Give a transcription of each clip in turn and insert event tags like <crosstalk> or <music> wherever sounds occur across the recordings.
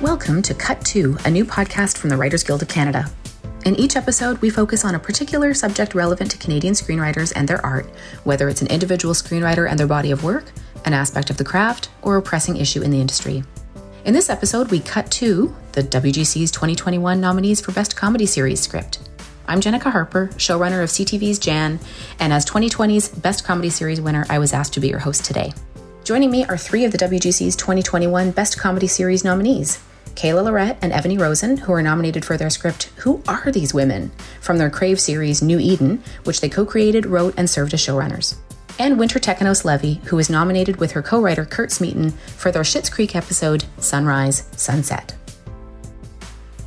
Welcome to Cut 2, a new podcast from the Writers Guild of Canada. In each episode, we focus on a particular subject relevant to Canadian screenwriters and their art, whether it's an individual screenwriter and their body of work, an aspect of the craft, or a pressing issue in the industry. In this episode, we cut to the WGC's 2021 nominees for Best Comedy Series script. I'm Jenica Harper, showrunner of CTV's Jan, and as 2020's Best Comedy Series winner, I was asked to be your host today. Joining me are three of the WGC's 2021 Best Comedy Series nominees Kayla Lorette and Evany Rosen, who are nominated for their script Who Are These Women? from their Crave series New Eden, which they co created, wrote, and served as showrunners. And Winter Tekenos Levy, who is nominated with her co writer Kurt Smeaton for their Schitt's Creek episode Sunrise, Sunset.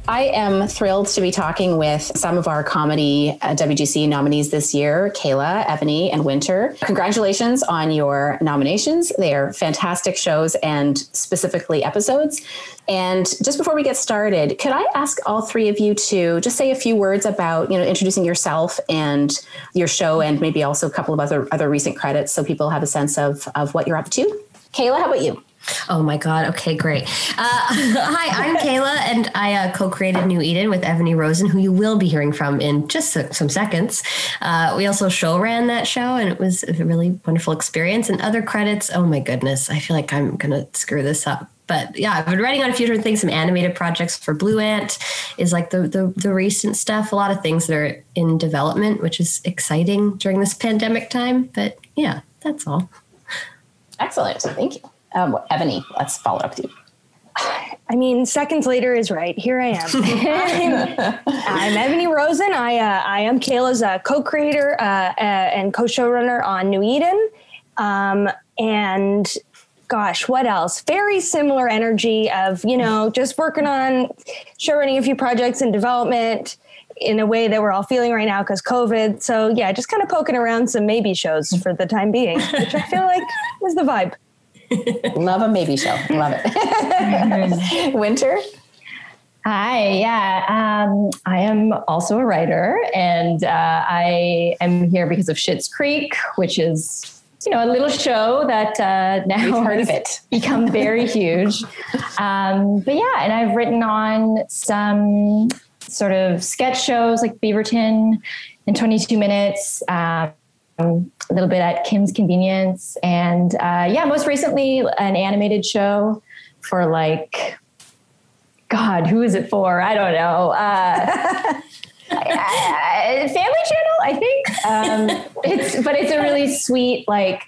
I am thrilled to be talking with some of our comedy uh, WGC nominees this year Kayla, Evany, and Winter. Congratulations on your nominations. They are fantastic shows and specifically episodes. And just before we get started, could I ask all three of you to just say a few words about, you know, introducing yourself and your show and maybe also a couple of other other recent credits so people have a sense of of what you're up to? Kayla, how about you? Oh my God. Okay, great. Uh, <laughs> hi, I'm Kayla, and I uh, co created New Eden with Evany Rosen, who you will be hearing from in just some seconds. Uh, we also show ran that show, and it was a really wonderful experience. And other credits, oh my goodness, I feel like I'm going to screw this up. But yeah, I've been writing on a few different things. Some animated projects for Blue Ant is like the, the the recent stuff. A lot of things that are in development, which is exciting during this pandemic time. But yeah, that's all. Excellent. Thank you. Um, Evany, let's follow up with you. I mean, seconds later is right. Here I am. <laughs> I'm Evany Rosen. I uh, I am Kayla's uh, co-creator uh, uh and co-showrunner on New Eden. Um, and gosh, what else? Very similar energy of you know just working on showrunning a few projects in development in a way that we're all feeling right now because COVID. So yeah, just kind of poking around some maybe shows for the time being, which I feel like is the vibe. <laughs> Love a maybe show. Love it. <laughs> Winter. Hi, yeah. Um, I am also a writer, and uh, I am here because of Schitt's Creek, which is you know a little show that uh, now of it <laughs> become very huge. Um, but yeah, and I've written on some sort of sketch shows like Beaverton in 22 minutes. Um, a little bit at Kim's Convenience, and uh, yeah, most recently an animated show for like, God, who is it for? I don't know. Uh, <laughs> Family Channel, I think. Um, it's but it's a really sweet like.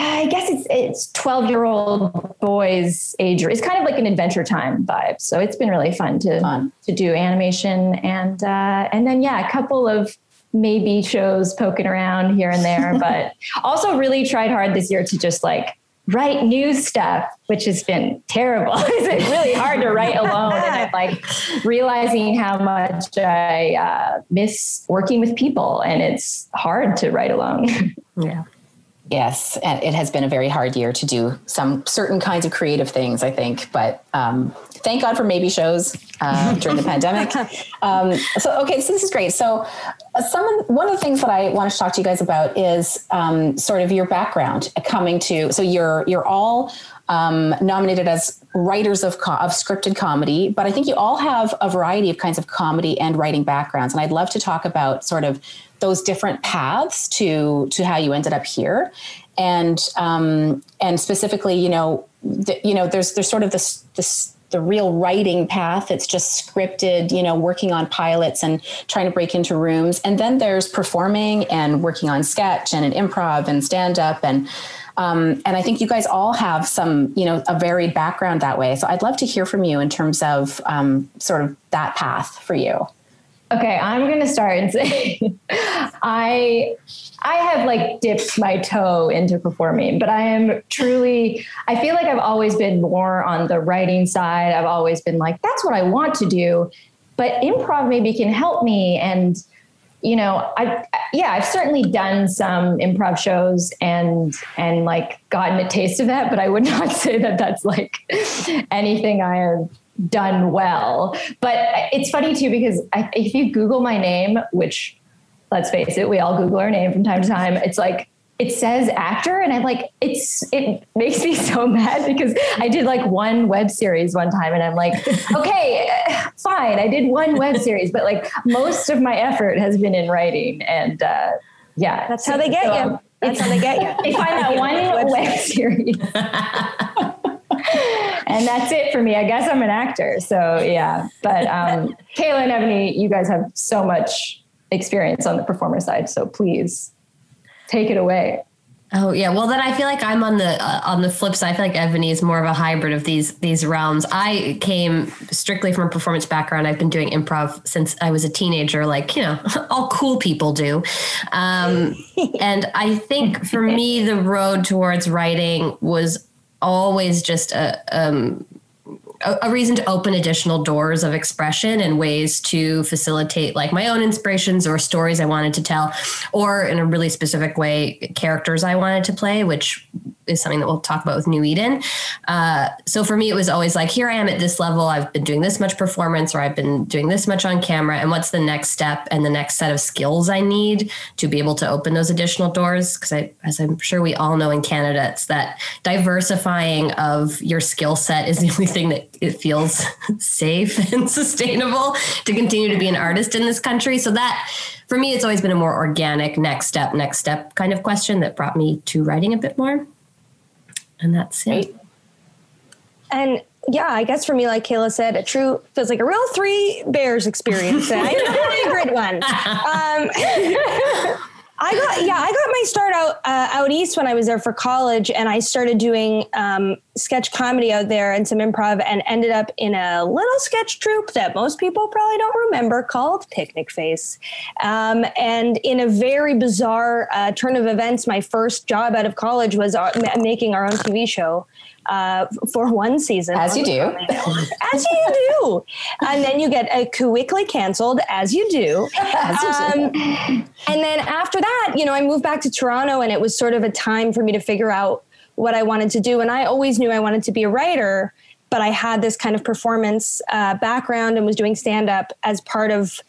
I guess it's it's twelve year old boys age. It's kind of like an Adventure Time vibe. So it's been really fun to fun. to do animation and uh, and then yeah, a couple of maybe shows poking around here and there, <laughs> but also really tried hard this year to just like write new stuff, which has been terrible. <laughs> it's really hard to write alone. And I'm like realizing how much I uh, miss working with people and it's hard to write alone. <laughs> yeah. Yes, and it has been a very hard year to do some certain kinds of creative things, I think. But um, thank God for maybe shows uh, during the pandemic. <laughs> Um, so, okay, so this is great. So, uh, some of, one of the things that I want to talk to you guys about is um, sort of your background coming to. So, you're you're all um, nominated as writers of co- of scripted comedy, but I think you all have a variety of kinds of comedy and writing backgrounds, and I'd love to talk about sort of those different paths to to how you ended up here and um, and specifically you know the, you know there's there's sort of this this the real writing path it's just scripted you know working on pilots and trying to break into rooms and then there's performing and working on sketch and an improv and stand up and um, and I think you guys all have some, you know, a varied background that way. So I'd love to hear from you in terms of um, sort of that path for you. Okay, I'm going to start and say I I have like dipped my toe into performing, but I am truly I feel like I've always been more on the writing side. I've always been like that's what I want to do, but improv maybe can help me and you know, I yeah, I've certainly done some improv shows and and like gotten a taste of that, but I would <laughs> not say that that's like anything I have done well. But it's funny too because I, if you Google my name, which let's face it, we all Google our name from time to time. It's like it says actor and i'm like it's it makes me <laughs> so mad because i did like one web series one time and i'm like <laughs> okay fine i did one web series but like most of my effort has been in writing and uh yeah that's how they get so, you that's how they get you <laughs> they find that one web series and that's it for me. I guess I'm an actor. So yeah. But um, <laughs> Kayla and Evany, you guys have so much experience on the performer side. So please take it away. Oh yeah, well then I feel like I'm on the uh, on the flip side. I feel like Evany is more of a hybrid of these these realms. I came strictly from a performance background. I've been doing improv since I was a teenager, like you know, <laughs> all cool people do. Um, and I think for me, the road towards writing was always just a um, a, reason to open additional doors of expression and ways to facilitate like my own inspirations or stories I wanted to tell, or in a really specific way, characters I wanted to play, which is something that we'll talk about with New Eden. Uh, so for me, it was always like, here I am at this level. I've been doing this much performance, or I've been doing this much on camera, and what's the next step and the next set of skills I need to be able to open those additional doors? Because I, as I'm sure we all know in Canada, it's that diversifying of your skill set is the only thing that it feels <laughs> safe and sustainable to continue to be an artist in this country. So that for me, it's always been a more organic next step, next step kind of question that brought me to writing a bit more and that's it. And yeah, I guess for me, like Kayla said, a true feels like a real three bears experience. I know favorite one. <laughs> Um, <laughs> I got yeah, I got my start out uh, out east when I was there for college, and I started doing um, sketch comedy out there and some improv, and ended up in a little sketch troupe that most people probably don't remember called Picnicface. Um, and in a very bizarre uh, turn of events, my first job out of college was uh, making our own TV show uh, for one season. As you do. <laughs> as you do. And then you get a quickly canceled, as you do. Um, and then after that, you know, I moved back to Toronto and it was sort of a time for me to figure out what I wanted to do. And I always knew I wanted to be a writer, but I had this kind of performance uh, background and was doing stand up as part of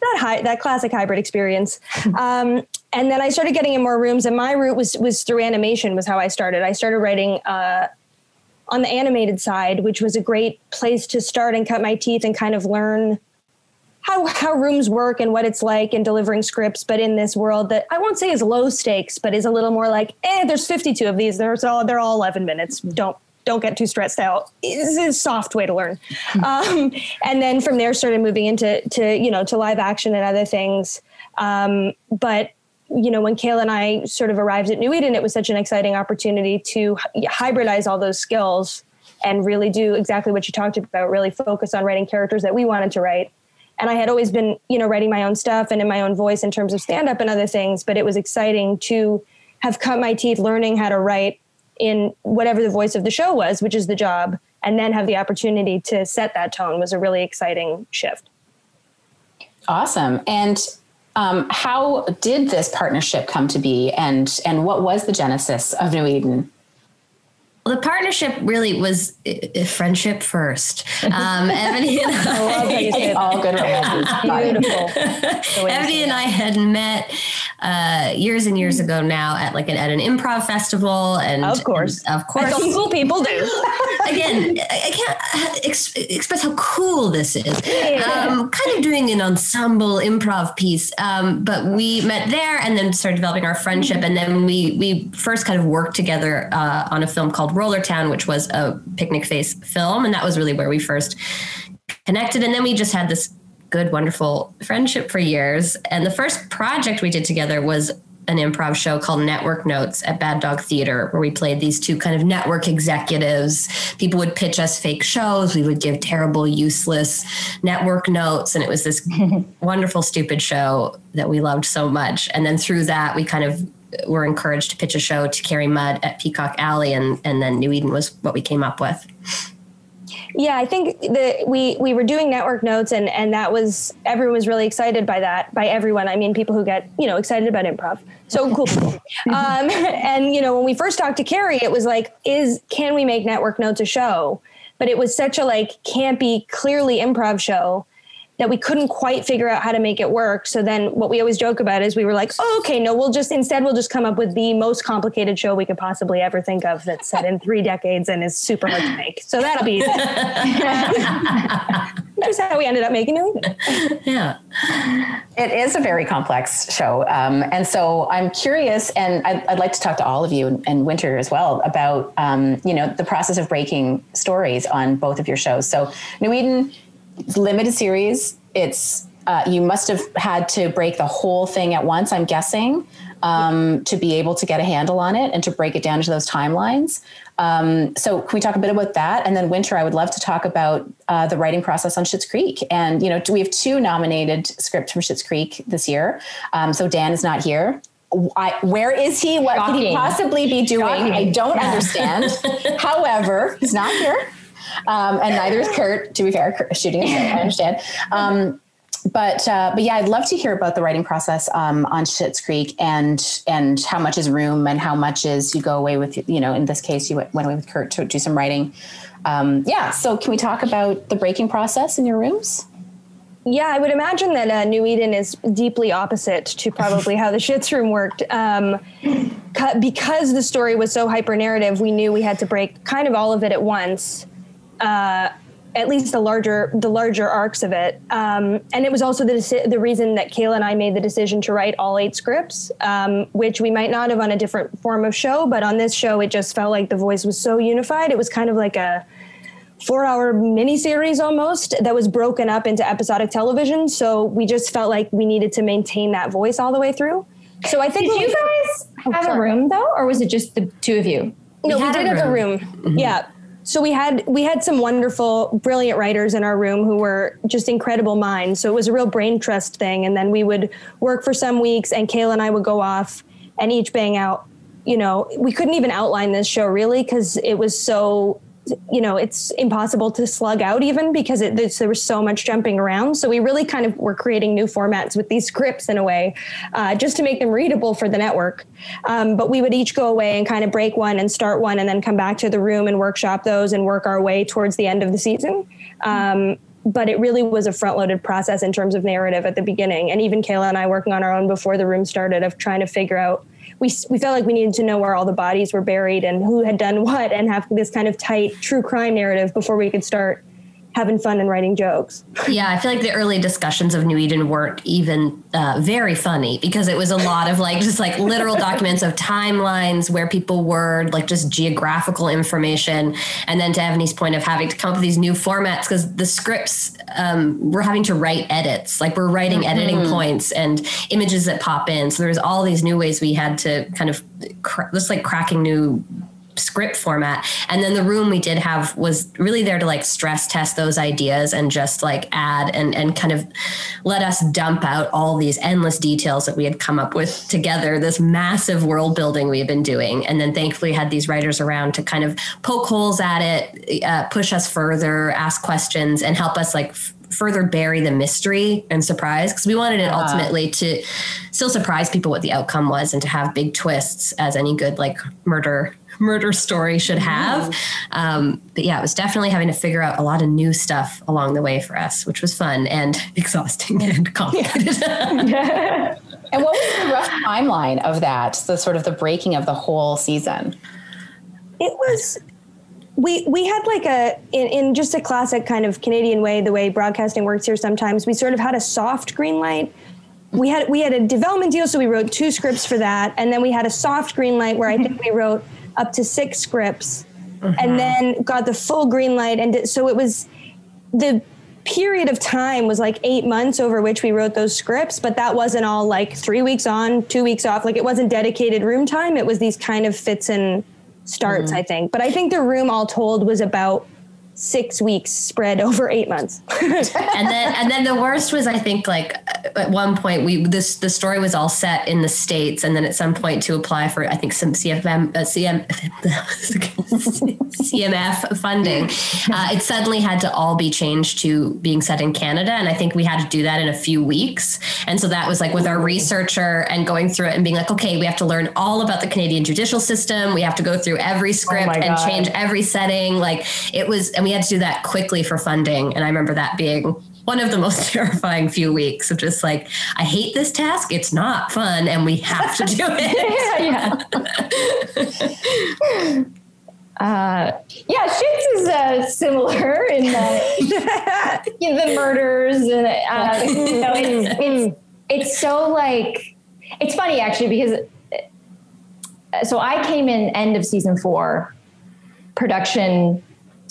that high, that classic hybrid experience. <laughs> Um, and then I started getting in more rooms, and my route was was through animation. Was how I started. I started writing uh, on the animated side, which was a great place to start and cut my teeth and kind of learn how how rooms work and what it's like in delivering scripts. But in this world that I won't say is low stakes, but is a little more like, eh, there's 52 of these. There's all they're all 11 minutes. Don't don't get too stressed out. It's a soft way to learn. Hmm. Um, and then from there, started moving into to you know to live action and other things. Um, but you know, when Kayla and I sort of arrived at New Eden, it was such an exciting opportunity to hybridize all those skills and really do exactly what you talked about, really focus on writing characters that we wanted to write. And I had always been, you know, writing my own stuff and in my own voice in terms of stand up and other things, but it was exciting to have cut my teeth learning how to write in whatever the voice of the show was, which is the job, and then have the opportunity to set that tone was a really exciting shift. Awesome. And um, how did this partnership come to be, and and what was the genesis of New Eden? Well, the partnership really was a friendship first. Um, <laughs> Evany and I, all good <laughs> Beautiful. Evany and I had met uh, years and years ago now at like an, at an improv festival, and of course, and of course, cool people do. <laughs> Again, I can't ex- express how cool this is. Um, kind of doing an ensemble improv piece, um, but we met there and then started developing our friendship, and then we we first kind of worked together uh, on a film called Roller Town, which was a picnic face film. And that was really where we first connected. And then we just had this good, wonderful friendship for years. And the first project we did together was an improv show called Network Notes at Bad Dog Theater, where we played these two kind of network executives. People would pitch us fake shows. We would give terrible, useless network notes. And it was this <laughs> wonderful, stupid show that we loved so much. And then through that, we kind of were encouraged to pitch a show to Carrie Mudd at Peacock Alley, and and then New Eden was what we came up with. Yeah, I think that we we were doing network notes, and and that was everyone was really excited by that. By everyone, I mean people who get you know excited about improv. So cool. <laughs> um, and you know when we first talked to Carrie, it was like, is can we make network notes a show? But it was such a like campy, clearly improv show that we couldn't quite figure out how to make it work. So then what we always joke about is we were like, oh, okay, no, we'll just instead we'll just come up with the most complicated show we could possibly ever think of that's set in three decades and is super hard to make. So that'll be That's <laughs> how we ended up making it. yeah. It is a very complex show. Um, and so I'm curious, and I'd, I'd, like to talk to all of you and, and Winter as well about, um, you know, the process of breaking stories on both of your shows. So New Eden, limited series. It's uh, you must have had to break the whole thing at once, I'm guessing, um, to be able to get a handle on it and to break it down into those timelines. Um, so, can we talk a bit about that? And then, Winter, I would love to talk about uh, the writing process on Schitt's Creek. And you know, we have two nominated scripts from Schitt's Creek this year. Um, so Dan is not here. I, where is he? What Shocking. could he possibly be doing? Shocking. I don't yeah. understand. <laughs> However, he's not here. Um, and neither is Kurt. To be fair, Kurt shooting. I understand. Um, but uh, but yeah, I'd love to hear about the writing process um, on Schitt's Creek and and how much is room and how much is you go away with you know in this case you went away with Kurt to do some writing. Um, yeah, so can we talk about the breaking process in your rooms? Yeah, I would imagine that uh, New Eden is deeply opposite to probably how the <laughs> Schitt's Room worked. Um, because the story was so hyper narrative, we knew we had to break kind of all of it at once. Uh, at least the larger the larger arcs of it. Um, and it was also the deci- the reason that Kayla and I made the decision to write all eight scripts, um, which we might not have on a different form of show, but on this show, it just felt like the voice was so unified. It was kind of like a four hour miniseries almost that was broken up into episodic television. So we just felt like we needed to maintain that voice all the way through. So I think did you guys oh, have sorry. a room though, or was it just the two of you? No, we, we did have a room. Mm-hmm. Yeah, so we had we had some wonderful brilliant writers in our room who were just incredible minds. So it was a real brain trust thing. And then we would work for some weeks and kayla and i would go off and each bang out you know we couldn't even outline this show really because it was so you know it's impossible to slug out even because it, there was so much jumping around. So we really kind of were creating new formats with these scripts in a way uh, just to make them readable for the network. Um, but we would each go away and kind of break one and start one and then come back to the room and workshop those and work our way towards the end of the season. Um, but it really was a front loaded process in terms of narrative at the beginning. And even kayla and i working on our own before the room started of trying to figure out we, we felt like we needed to know where all the bodies were buried and who had done what and have this kind of tight true crime narrative before we could start having fun and writing jokes. yeah, I feel like the early discussions of New Eden weren't even uh, very funny because it was a lot of like just like literal documents of timelines where people were, like just geographical information, and then to Evany's point of having to come up with these new formats because the scripts um, we're having to write edits, like we're writing mm-hmm. editing points and images that pop in. So there's all these new ways we had to kind of cr- just like cracking new script format. And then the room we did have was really there to like stress test those ideas and just like add and and kind of let us dump out all these endless details that we had come up with together this massive world building we had been doing. And then thankfully had these writers around to kind of poke holes at it uh, push us further ask questions and help us like f- further bury the mystery and surprise. Because we wanted it ultimately to still surprise people what the outcome was and to have big twists as any good like murder murder story should have. Um, but yeah, it was definitely having to figure out a lot of new stuff along the way for us, which was fun and <laughs> exhausting and complicated. Yeah. <laughs> and what was the rough timeline of that? The sort of the breaking of the whole season. It was we we had like a in, in, just a classic kind of Canadian way, the way broadcasting works here. Sometimes we sort of had a soft green light. We had we had a development deal, so we wrote two scripts for that, and then we had a soft green light where I think we wrote up to six scripts mm-hmm. and then got the full green light. And did, so it was the period of time was like eight months over which we wrote those scripts, but that wasn't all like three weeks on, two weeks off. Like it wasn't dedicated room time. It was these kind of fits and starts, mm-hmm. I think. But I think the room all told was about six weeks spread <laughs> over eight months. <laughs> and then and then the worst was I think like at one point we this the story was all set in the states and then at some point to apply for I think some CFM uh, CM <laughs> CMF funding uh, it suddenly had to all be changed to being set in Canada and I think we had to do that in a few weeks. And so that was like with our researcher and going through it and being like okay we have to learn all about the Canadian judicial system. We have to go through every oh script oh and change every setting. Like it was and we had to do that quickly for funding. And I remember that being one of the most <laughs> terrifying few weeks of just like, I hate this task. It's not fun, and we have to do <laughs> it. yeah. Uh, yeah, Schitt's is uh, similar in the, <laughs> the murders and uh, you know, it's, it's it's so like it's funny actually because uh, so I came in end of season four, production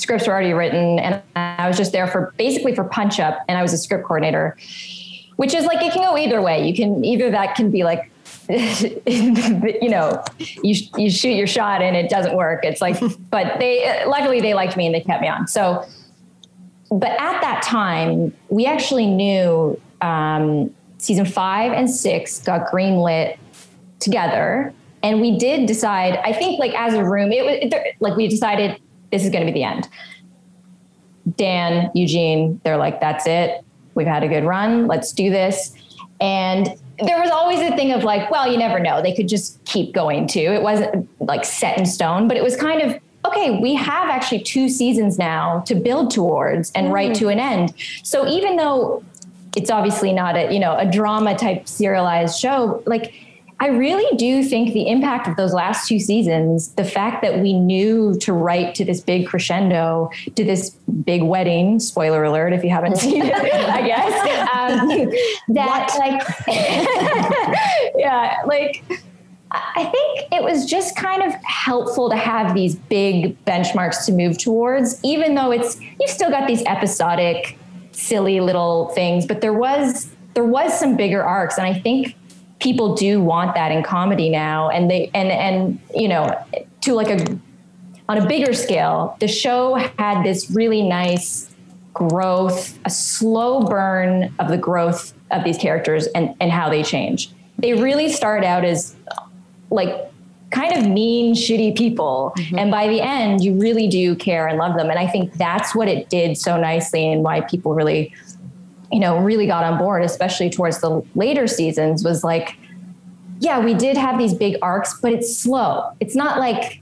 scripts were already written, and I was just there for basically for punch up, and I was a script coordinator, which is like it can go either way. You can either that can be like <laughs> you know, you you shoot your shot and it doesn't work. It's like, <laughs> but they luckily they liked me and they kept me on. So, but at that time, we actually knew um, season five and six got greenlit together, and we did decide. I think, like as a room, it was like we decided this is going to be the end. Dan, Eugene, they're like, that's it. We've had a good run. Let's do this. And there was always a thing of like, well, you never know. They could just keep going too. It wasn't like set in stone, but it was kind of okay, we have actually two seasons now to build towards and mm. write to an end. So even though it's obviously not a, you know, a drama type serialized show, like I really do think the impact of those last two seasons, the fact that we knew to write to this big crescendo, to this big wedding, spoiler alert if you haven't <laughs> seen it, I guess, um, <laughs> that like, <laughs> yeah, like, I think it was just kind of helpful to have these big benchmarks to move towards, even though it's, you've still got these episodic, silly little things, but there was, there was some bigger arcs. And I think people do want that in comedy now and they and and you know to like a on a bigger scale the show had this really nice growth a slow burn of the growth of these characters and and how they change. They really start out as like kind of mean shitty people. Mm-hmm. and by the end you really do care and love them. And i think that's what it did so nicely and why people really you know, really got on board, especially towards the later seasons, was like, yeah, we did have these big arcs, but it's slow. It's not like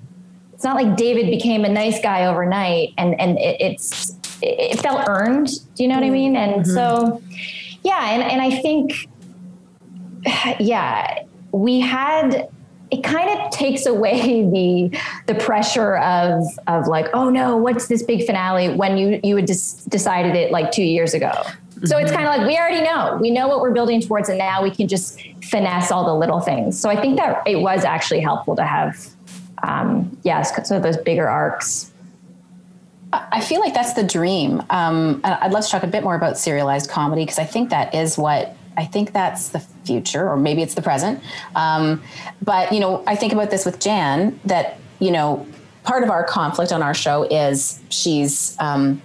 it's not like David became a nice guy overnight, and and it, it's it felt earned. Do you know what I mean? And mm-hmm. so, yeah, and and I think, yeah, we had it kind of takes away <laughs> the the pressure of of like oh no what's this big finale when you you had just decided it like two years ago so it's kind of like we already know. We know what we're building towards, and now we can just finesse all the little things. So I think that it was actually helpful to have, um, yes, so those bigger arcs. I feel like that's the dream. Um, I'd love to talk a bit more about serialized comedy because I think that is what I think that's the future, or maybe it's the present. Um, but you know, I think about this with Jan that you know part of our conflict on our show is she's um,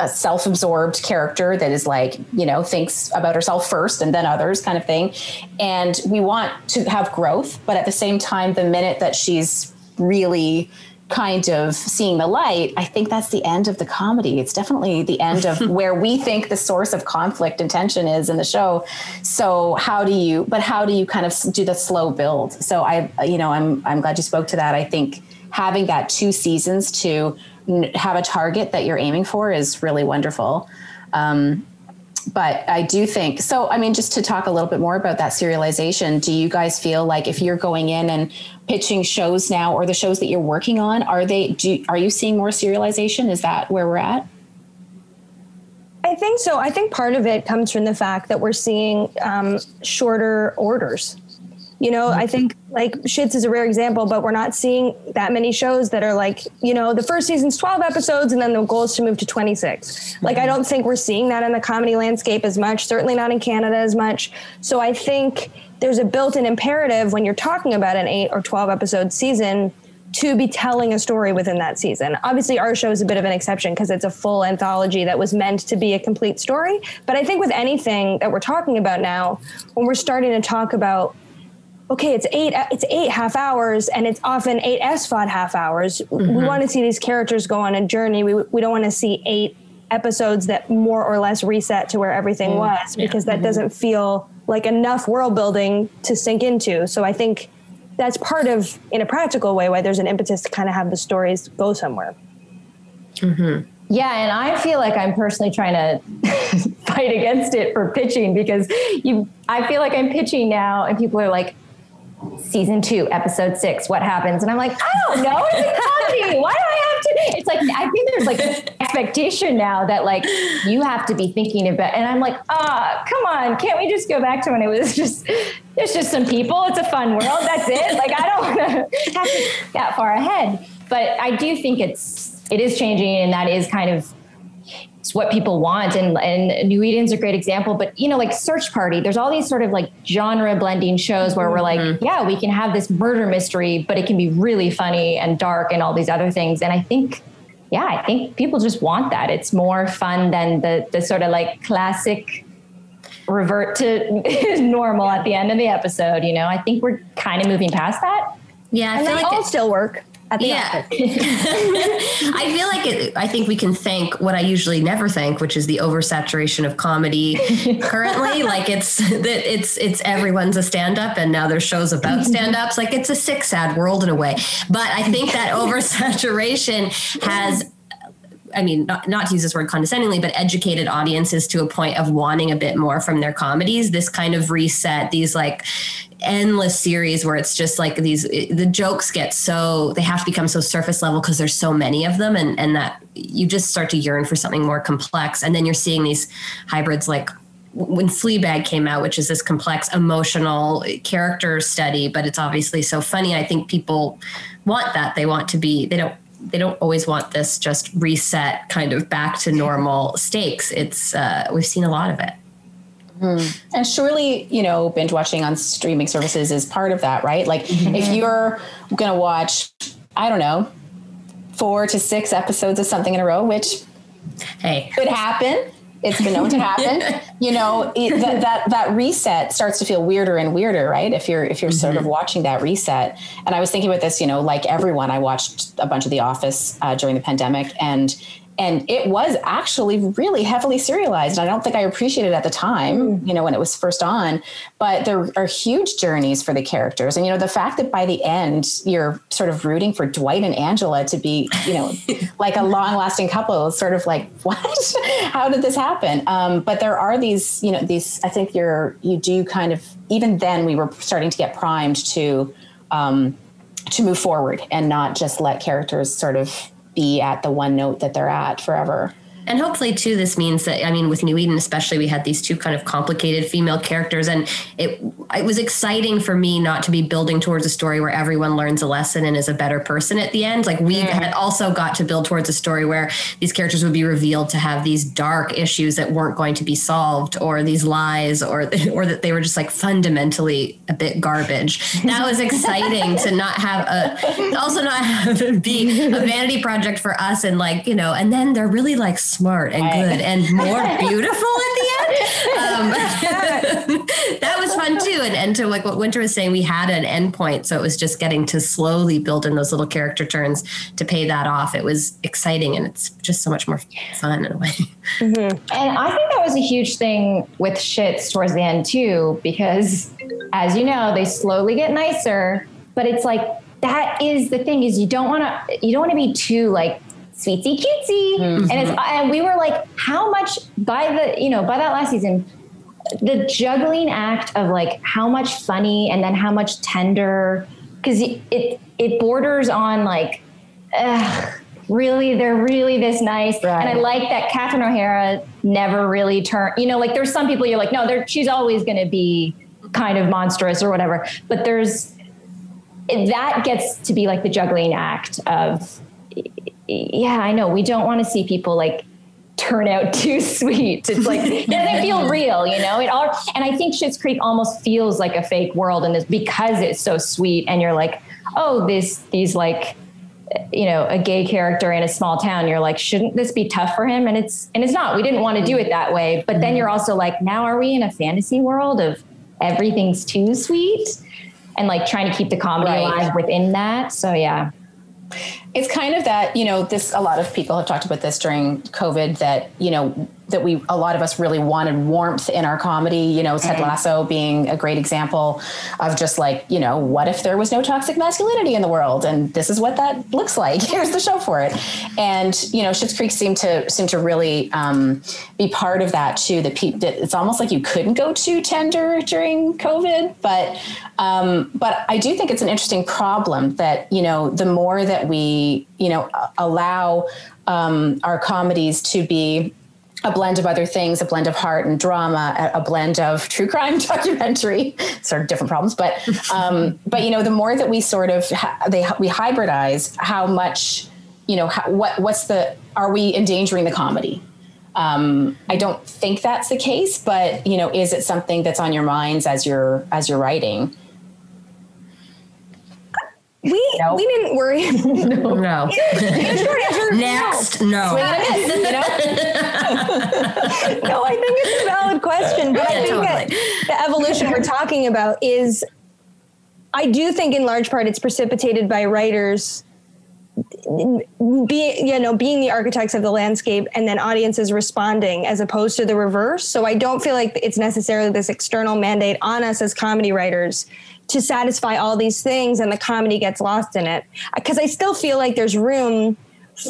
a self-absorbed character that is like you know thinks about herself first and then others kind of thing. And we want to have growth but at the same time the minute that she's really kind of seeing the light i think that's the end of the comedy. It's definitely the end of <laughs> where we think the source of conflict and tension is in the show. So how do you but how do you kind of do the slow build? So i you know i'm i'm glad you spoke to that. I think having that two seasons to have a target that you're aiming for is really wonderful. Um, but I do think so. I mean, just to talk a little bit more about that serialization, do you guys feel like if you're going in and pitching shows now, or the shows that you're working on, are they? Do are you seeing more serialization? Is that where we're at? I think so. I think part of it comes from the fact that we're seeing um, shorter orders. You know, I think like Schitt's is a rare example, but we're not seeing that many shows that are like, you know, the first season's 12 episodes and then the goal is to move to 26. Like, I don't think we're seeing that in the comedy landscape as much, certainly not in Canada as much. So I think there's a built in imperative when you're talking about an eight or 12 episode season to be telling a story within that season. Obviously, our show is a bit of an exception because it's a full anthology that was meant to be a complete story. But I think with anything that we're talking about now, when we're starting to talk about okay, it's eight, it's eight half hours, and it's often eight SVOD half hours. Mm-hmm. We want to see these characters go on a journey. We we don't want to see eight episodes that more or less reset to where everything mm, was because yeah. that mm-hmm. doesn't feel like enough world building to sink into. So I think that's part of, in a practical way, why there's an impetus to kind of have the stories go somewhere. Mm-hmm. Yeah, and I feel like I'm personally trying to <laughs> fight against it for pitching because you I feel like I'm pitching now and people are like season two, episode six, what happens? And I'm like, I don't know. It's a comedy. Why do I have to? It's like, I think there's like expectation now that like you have to be thinking about, and I'm like, ah, oh, come on. Can't we just go back to when it was just, there's just some people. It's a fun world. That's it. Like, I don't want have to that far ahead. But I do think it's, it is changing and that is kind of it's what people want. And and New Eden's a great example but you know like Search Party there's all these sort of like genre blending shows where we're like mm-hmm. yeah we can have this murder mystery but it can be really funny and dark and all these other things. And I think yeah I think people just want that. It's more fun than the the sort of like classic revert to <laughs> normal at the end of the episode you know? I think we're kind of moving past that. Yeah I and feel like all still work at the yeah. <laughs> I feel like it, I think we can thank what I usually never thank, which is the oversaturation of comedy currently. <laughs> like it's that it's it's everyone's a stand-up and now there's shows about stand-ups. Like it's a sick, sad world in a way. But I think that <laughs> oversaturation has I mean, not, not to use this word condescendingly, but educated audiences to a point of wanting a bit more from their comedies. This kind of reset, these like endless series where it's just like these, the jokes get so, they have to become so surface level because there's so many of them. And, and that you just start to yearn for something more complex. And then you're seeing these hybrids like when Fleabag came out, which is this complex emotional character study, but it's obviously so funny. I think people want that. They want to be, they don't they don't always want this just reset kind of back to normal <laughs> stakes. It's uh, we've seen a lot of it. Mm-hmm. And surely, you know, binge watching on streaming services is part of that, right? Like mm-hmm. if you're going to watch, I don't know, four to six episodes of something in a row, which hey could happen it's been known to happen. <laughs> you know, it, that, that that reset starts to feel weirder and weirder, right? If you're if you're mm-hmm. sort of mm-hmm. watching that reset. And I was thinking about this, you know, like everyone, I watched a bunch of The Office uh, during the pandemic, and and it was actually really heavily serialized. I don't think I appreciated it at the time, mm. you know, when it was first on. But there are huge journeys for the characters, and you know, the fact that by the end you're sort of rooting for Dwight and Angela to be, you know, <laughs> like a long-lasting couple is sort of like, <laughs> what? How did this happen? Um, but there are these, you know, these. I think you're you do kind of even then we were starting to get primed to. Um, to move forward and not just let characters sort of be at the one note that they're at forever. And hopefully, too, this means that I mean, with New Eden especially, we had these two kind of complicated female characters, and it it was exciting for me not to be building towards a story where everyone learns a lesson and is a better person at the end. Like we mm. had also got to build towards a story where these characters would be revealed to have these dark issues that weren't going to be solved, or these lies, or <laughs> or that they were just like fundamentally a bit garbage. That was exciting to not have a also not have it be a vanity project for us, and like you know, and then they're really like smart and right. good and more <laughs> beautiful at the end. Um, <laughs> that was fun too. And, and to like what Winter was saying, we had an endpoint. So it was just getting to slowly build in those little character turns to pay that off. It was exciting and it's just so much more fun in a way. Mm-hmm. And I think that was a huge thing with Schitt's towards the end too, because as you know, they slowly get nicer, but it's like, that is the thing is you don't want to you don't want to be too like sweetie cutesy. Mm-hmm. And it's and we were like, how much by the, you know, by that last season, the juggling act of like how much funny and then how much tender because it, it it borders on like ugh, really they're really this nice right. and i like that catherine o'hara never really turned you know like there's some people you're like no they she's always going to be kind of monstrous or whatever but there's that gets to be like the juggling act of yeah, I know. We don't want to see people like turn out <laughs> too sweet. It's like it doesn't feel real, you know. It all and I think Schitt's Creek almost feels like a fake world, and this because it's so sweet, and you're like, oh, this these like you know a gay character in a small town you're like shouldn't this be tough for him and it's and it's not we didn't want to do it that way but then mm-hmm. you're also like now are we in a fantasy world of everything's too sweet and like trying to keep the comedy right. alive within that so yeah it's kind of that you know this a lot of people have talked about this during covid that you know that we a lot of us really wanted warmth in our comedy you know ted mm-hmm. lasso being a great example of just like you know what if there was no toxic masculinity in the world and this is what that looks like <laughs> here's the show for it and you know Schitt's Creek seemed to seem to really um, be part of that too that, pe- that it's almost like you couldn't go too tender during covid but um, but I do think it's an interesting problem that you know the more that we you know allow um, our comedies to be a blend of other things, a blend of heart and drama, a, blend of true crime <laughs> documentary, sort of different problems. But, um, but you know, the more that we sort of ha- they we hybridize, how much, you know, how, what what's the are we endangering the comedy? Um, I don't think that's the case, but you know, is it something that's on your minds as you're as you're writing? We nope. we didn't worry. <laughs> no. no. Next, no. no. <laughs> no, I think it's a valid question, but I think totally. the evolution we're talking about is, I do think in large part it's precipitated by writers being you know being the architects of the landscape and then audiences responding as opposed to the reverse so i don't feel like it's necessarily this external mandate on us as comedy writers to satisfy all these things and the comedy gets lost in it. Because i still feel like there's room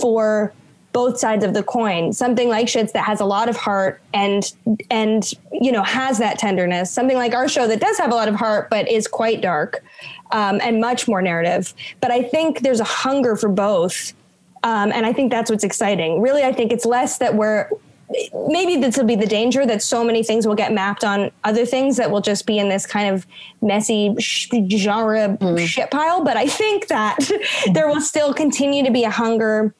for both sides of the coin. Something like Schitt's that has a lot of heart and and you know has that tenderness. Something like our show that does have a lot of heart but is quite dark um, and much more narrative. But i think there's a hunger for both um, and i think that's what's exciting. Really i think it's less that we're maybe this will be the danger that so many things will get mapped on other things that will just be in this kind of messy genre mm. shit pile. But I think that <laughs> there will still continue to be a hunger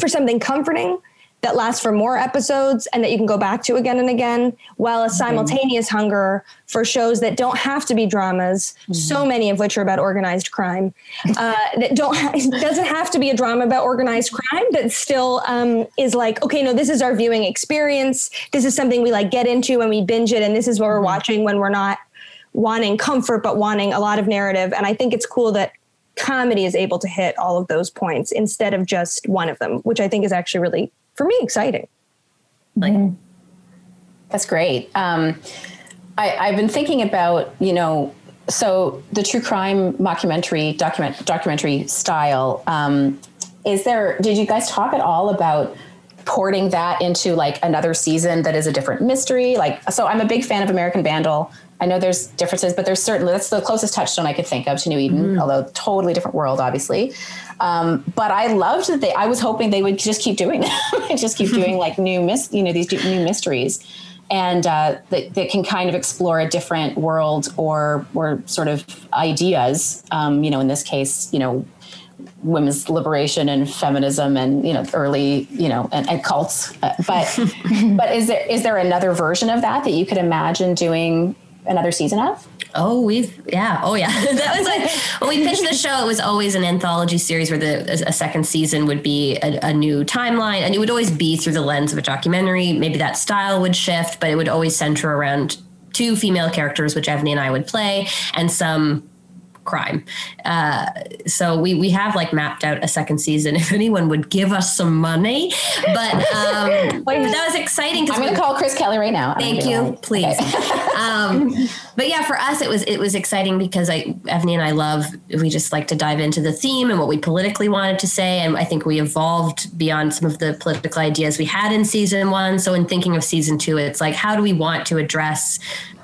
for something comforting that lasts for more episodes and that you can go back to again and again, while a mm-hmm. simultaneous mm-hmm. hunger for shows that don't have to be dramas, mm-hmm. so many of which are about organized crime, <laughs> uh, that don't doesn't have to be a drama about organized crime, but still um, is like, okay, no, this is our viewing experience. This is something we like get into when we binge it, and this is what we're mm-hmm. watching when we're not wanting comfort but wanting a lot of narrative. And I think it's cool that comedy is able to hit all of those points instead of just one of them, which I think is actually really for me exciting. Like, mm-hmm. that's great. Um, I, I've been thinking about you know so the true crime mockumentary document documentary style um, is there did you guys talk at all about porting that into like another season that is a different mystery like so i'm a big fan of american vandal I know there's differences, but there's certainly that's the closest touchstone I could think of to New Eden, mm-hmm. although totally different world, obviously. Um, but I loved that they. I was hoping they would just keep doing <laughs> that, just keep doing like new mis, you know, these new mysteries, and uh, that, that can kind of explore a different world or or sort of ideas. Um, you know, in this case, you know, women's liberation and feminism and you know early you know and, and cults uh, but <laughs> but is there is there another version of that that you could imagine doing another season of? Oh, we've yeah. Oh, yeah. <laughs> that was like when we pitched the show. It was always an anthology series where the a second season would be a, a, new timeline, and it would always be through the lens of a documentary. Maybe that style would shift, but it would always center around two female characters, which Evany and I would play, and some crime. Uh, so we we have like mapped out a second season <laughs> if anyone would give us some money. But um, <laughs> that was exciting. I'm going to call Chris Kelly right now. Thank you, please. Okay. <laughs> um, but yeah, for us it was it was exciting because I Evany and I love we just like to dive into the theme and what we politically wanted to say, and I think we evolved beyond some of the political ideas we had in season one. So in thinking of season two, it's like how do we want to address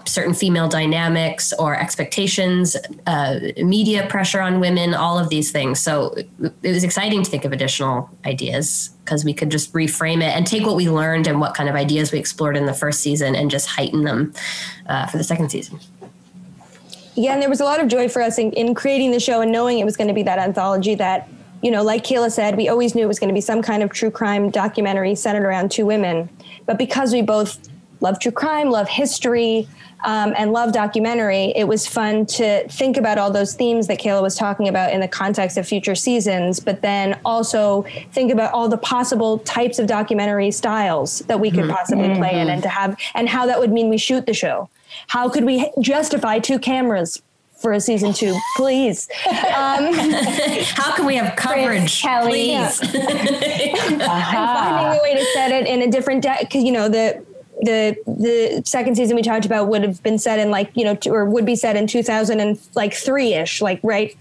certain female dynamics or expectations, uh, media pressure on women, all of these things. So it was exciting to think of additional ideas because we could just reframe it and take what we learned and what kind of ideas we explored in the first season and just heighten them uh, for the second season. Yeah, and there was a lot of joy for us in, in creating the show and knowing it was going to be that anthology that you know, like Kayla said, we always knew it was going to be some kind of true crime documentary centered around two women. But because we both love true crime, love history, um, and love documentary, it was fun to think about all those themes that Kayla was talking about in the context of future seasons, but then also think about all the possible types of documentary styles that we could mm-hmm. possibly play in and to have, and how that would mean we shoot the show. How could we justify two cameras for a season two, please. Um, <laughs> How can we have coverage, Kelly. please? <laughs> finding a way to set it in a different deck because you know the the the second season we talked about would have been set in like you know two, or would be set in 2000 and like three ish like right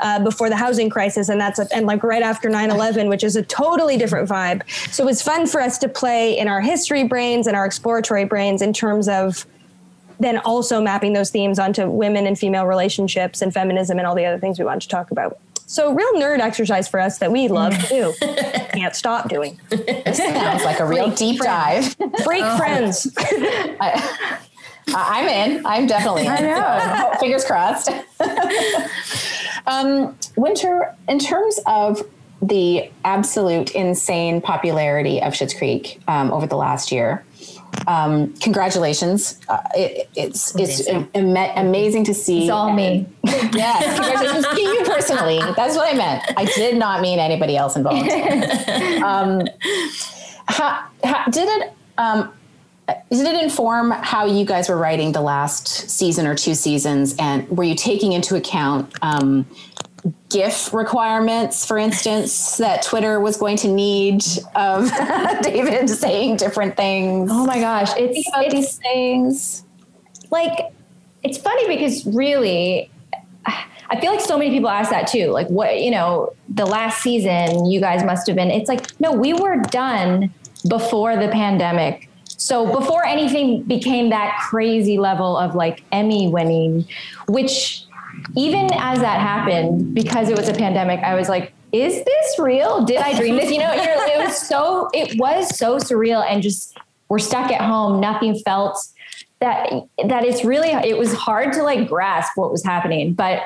uh, before the housing crisis and that's a, and like right after 9-11 which is a totally different vibe. So it was fun for us to play in our history brains and our exploratory brains in terms of then also mapping those themes onto women and female relationships and feminism and all the other things we wanted to talk about so real nerd exercise for us that we love to do <laughs> can't stop doing Sounds like a real deep dive. freak friends <laughs> I, I'm in. I'm definitely in. I know. <laughs> fingers crossed. um, Winter, in terms of the absolute insane popularity of Schitt's Creek um, over the last year, um, congratulations! Uh, it, it's it's am- ama- amazing to see. It's all me. Yes, congratulations to you personally. That's what I meant. I did not mean anybody else involved. um, how, how, did it? Um, did it inform how you guys were writing the last season or two seasons, and were you taking into account um, GIF requirements, for instance, that Twitter was going to need of <laughs> David saying different things? Oh my gosh, it's it's these things. like it's funny because really I feel like so many people ask that too. Like what, you know, the last season you guys must have been it's like no, we were done before the pandemic. So before anything became that crazy level of like Emmy winning, which even as that happened because it was a pandemic, I was like is this real? Did I dream this? You know, it was so it was so surreal and just we're stuck at home, nothing felt that that it's really it was hard to like grasp what was happening but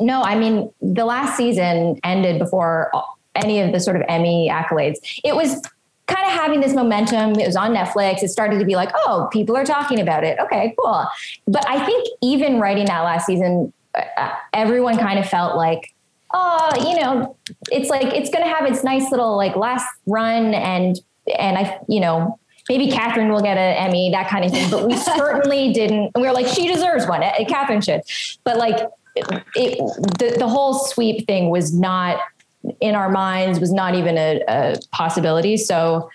no i mean the last season ended before any of the sort of emmy accolades it was kind of having this momentum it was on netflix it started to be like oh people are talking about it okay cool but i think even writing that last season uh, everyone kind of felt like oh you know it's like it's going to have its nice little like last run and and i you know maybe Catherine will get an Emmy, that kind of thing. But we certainly <laughs> didn't. We were like, she deserves one. Eh, Catherine should. But like, it, it, the the whole sweep thing was not in our minds. Was not even a, a possibility. So.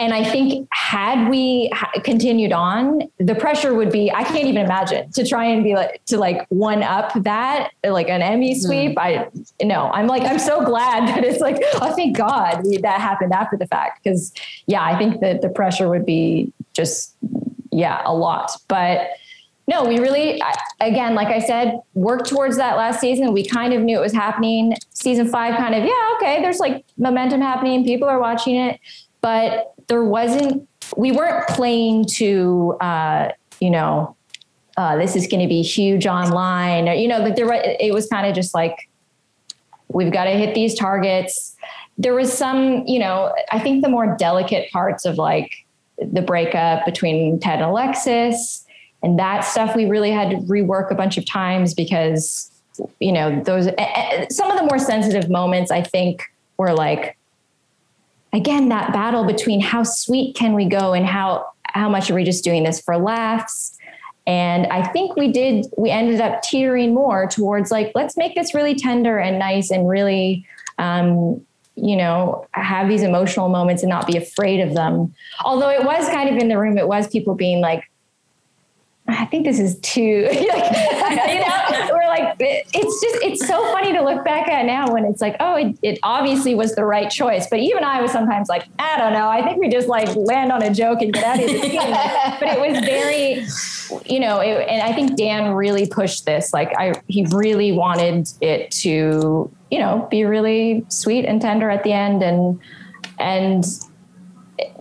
And I think had we continued on, the pressure would be, I can't even imagine to try and be like, to like one up that, like an Emmy sweep. Mm. I, no, I'm like, I'm so glad that it's like, <laughs> oh, thank God we, that happened after the fact. Cause yeah, I think that the pressure would be just, yeah, a lot. But no, we really, again, like I said, worked towards that last season. We kind of knew it was happening. Season five, kind of, yeah, okay, there's like momentum happening. People are watching it. But there wasn't, we weren't playing to, uh, you know, uh, this is going to be huge online. You know, that there, it was kind of just like, we've got to hit these targets. There was some, you know, I think the more delicate parts of like the breakup between Ted and Alexis and that stuff we really had to rework a bunch of times because, you know, those, some of the more sensitive moments I think were like, again, that battle between how sweet can we go and how, how much are we just doing this for laughs? And I think we did, we ended up teetering more towards like, let's make this really tender and nice and really, um, you know, have these emotional moments and not be afraid of them. Although it was kind of in the room, it was people being like, I think this is too, <laughs> like, you know, we're like, it's just, it's so funny to look back at now when it's like, oh, it, it, obviously was the right choice. But even I was sometimes like, I don't know. I think we just like land on a joke and get out of scene. but it was very, you know, it, and I think Dan really pushed this. Like, I, he really wanted it to, you know, be really sweet and tender at the end. And, and,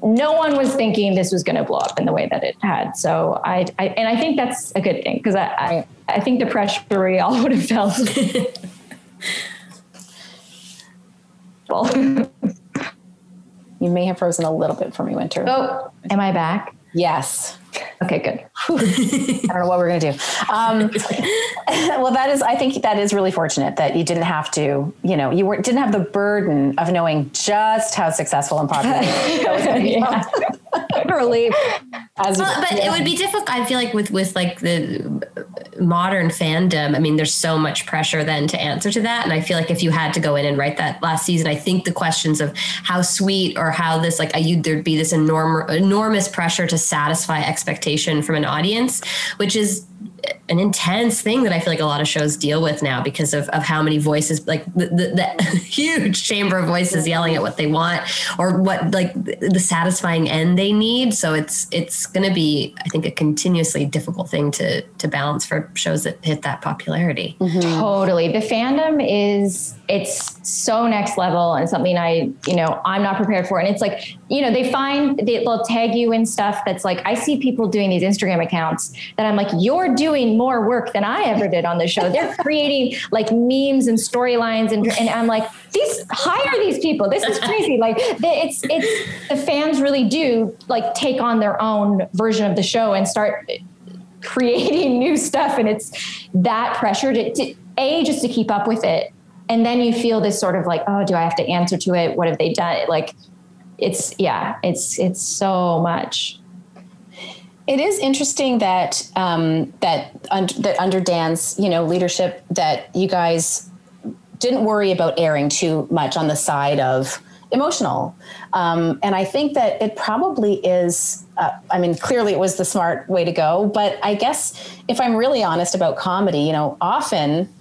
no one was thinking this was going to blow up in the way that it had. So I, I and I think that's a good thing because I, I, I think the pressure we all <laughs> would have felt. <laughs> Well, <laughs> you may have frozen a little bit for me, Winter. Oh, am I back? Yes. Okay, good. I don't know what we're going to do. Um, <laughs> well, that is, I think that is really fortunate that you didn't have to, you know, you weren't, didn't have the burden of knowing just how successful and popular. <laughs> <laughs> Relief. As, well, but yeah. it would be difficult. I feel like with, with like the modern fandom, I mean, there's so much pressure then to answer to that. And I feel like if you had to go in and write that last season, I think the questions of how sweet or how this, like, you'd there'd be this enormous, enormous pressure to satisfy expectation from an audience, which is an intense thing that I feel like a lot of shows deal with now because of, of how many voices, like the, the, the <laughs> huge chamber of voices yelling at what they want or what like the satisfying end they need. So it's it's going to be, I think, a continuously difficult thing to to balance for shows that hit that popularity. Mm-hmm. Totally, the fandom is it's so next level and something I you know I'm not prepared for. And it's like you know they find they, they'll tag you in stuff that's like I see people doing these Instagram accounts that I'm like you're doing more work than I ever did on the show. They're <laughs> creating like memes and storylines, and, and I'm like, these hire these people. This is crazy. <laughs> Like it's it's the fans really do like take on their own version of the show and start creating new stuff, and it's that pressure to, to a just to keep up with it, and then you feel this sort of like, oh, do I have to answer to it? What have they done? Like it's yeah, it's it's so much. It is interesting that um, that un- that under Dan's you know leadership that you guys didn't worry about airing too much on the side of emotional, um, and I think that it probably is. Uh, I mean, clearly it was the smart way to go, but I guess if I'm really honest about comedy, you know, often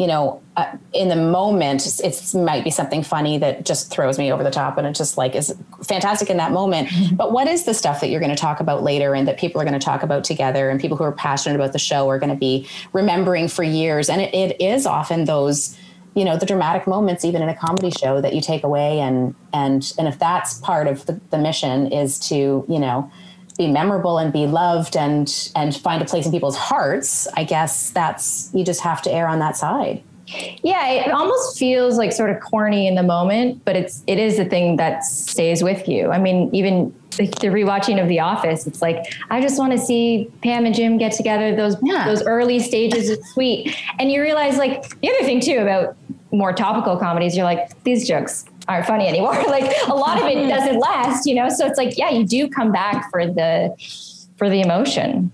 you know, uh, in the moment, it might be something funny that just throws me over the top and it just like is fantastic in that moment. Mm-hmm. But what is the stuff that you're going to talk about later and that people are going to talk about together and people who are passionate about the show are going to be remembering for years? And it, it is often those, you know, the dramatic moments, even in a comedy show that you take away. And, and, and if that's part of the, the mission is to, you know, be memorable and be loved and and find a place in people's hearts i guess that's you just have to err on that side. Yeah it almost feels like sort of corny in the moment but it's it is the thing that stays with you. I mean even the, the rewatching of the office it's like i just want to see pam and jim get together those yeah. those early stages is sweet. And you realize like the other thing too about more topical comedies you're like these jokes aren't funny anymore. <laughs> like a lot of it mm-hmm. doesn't last, you know? So it's like, yeah, you do come back for the, for the emotion.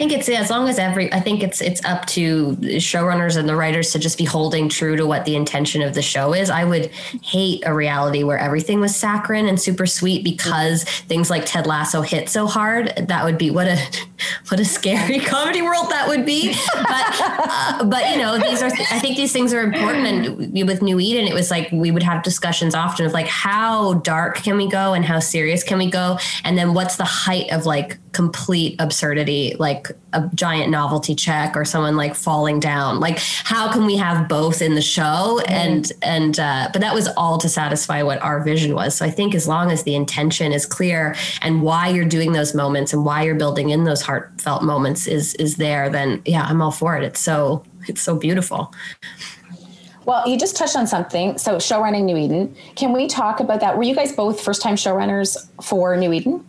I think it's as long as every I think it's it's up to showrunners and the writers to just be holding true to what the intention of the show is. I would hate a reality where everything was saccharine and super sweet because things like Ted Lasso hit so hard. That would be what a <laughs> what a scary <laughs> comedy world that would be. But uh, but you know these are I think these things are important. And with New Eden, it was like we would have discussions often of like how dark can we go and how serious can we go, and then what's the height of like complete absurdity like a giant novelty check or someone like falling down like how can we have both in the show mm-hmm. and and uh, but that was all to satisfy what our vision was so i think as long as the intention is clear and why you're doing those moments and why you're building in those heartfelt moments is is there then yeah i'm all for it it's so it's so beautiful well, you just touched on something. So, showrunning New Eden. Can we talk about that? Were you guys both first time showrunners for New Eden?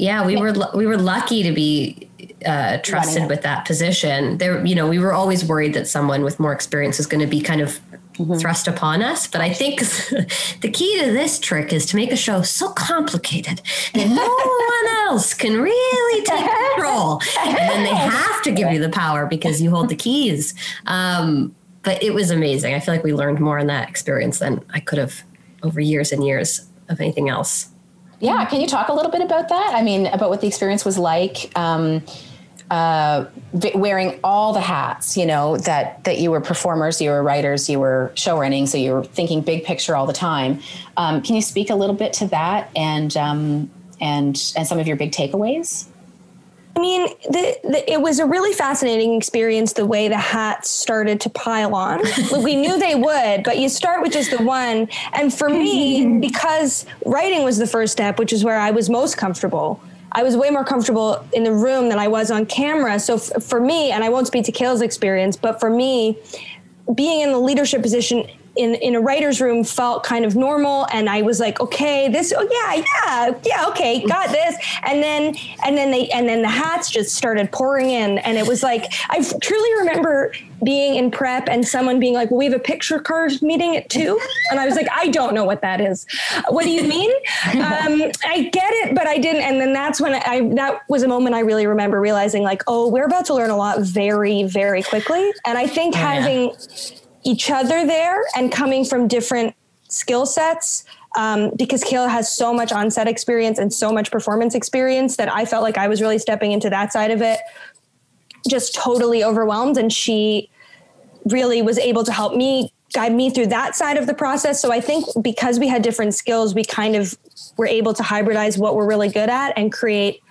Yeah, we were we were lucky to be uh, trusted with that position. There, you know, we were always worried that someone with more experience was going to be kind of mm-hmm. thrust upon us. But I think <laughs> the key to this trick is to make a show so complicated that no <laughs> one else can really take control, and then they have to give you the power because you hold the keys. Um, but it was amazing. I feel like we learned more in that experience than I could have over years and years of anything else. Yeah, can you talk a little bit about that? I mean, about what the experience was like. Um, uh, wearing all the hats, you know, that that you were performers, you were writers, you were show running, so you were thinking big picture all the time. Um, can you speak a little bit to that and um, and and some of your big takeaways? I mean, the, the, it was a really fascinating experience the way the hats started to pile on. we knew they would, but you start with just the one. And for me, <laughs> because writing was the first step, which is where I was most comfortable, I was way more comfortable in the room than I was on camera. So f- for me, and I won't speak to Kayla's experience, but for me, being in the leadership position in in a writer's room felt kind of normal, and I was like, okay, this, oh yeah, yeah, yeah, okay, got this, and then and then they and then the hats just started pouring in, and it was like I truly remember being in prep and someone being like, well, we have a picture car meeting at two. And I was like, I don't know what that is. What do you mean? <laughs> um, I get it, but I didn't. And then that's when I, that was a moment I really remember realizing like, oh, we're about to learn a lot very, very quickly. And I think oh, having yeah. Each other there and coming from different skill sets, um, because Kayla has so much on-set experience and so much performance experience that I felt like I was really stepping into that side of it just totally overwhelmed. And she really was able to help me guide me through that side of the process. So i think because we had different skills we kind of were able to hybridize what we're really good at and create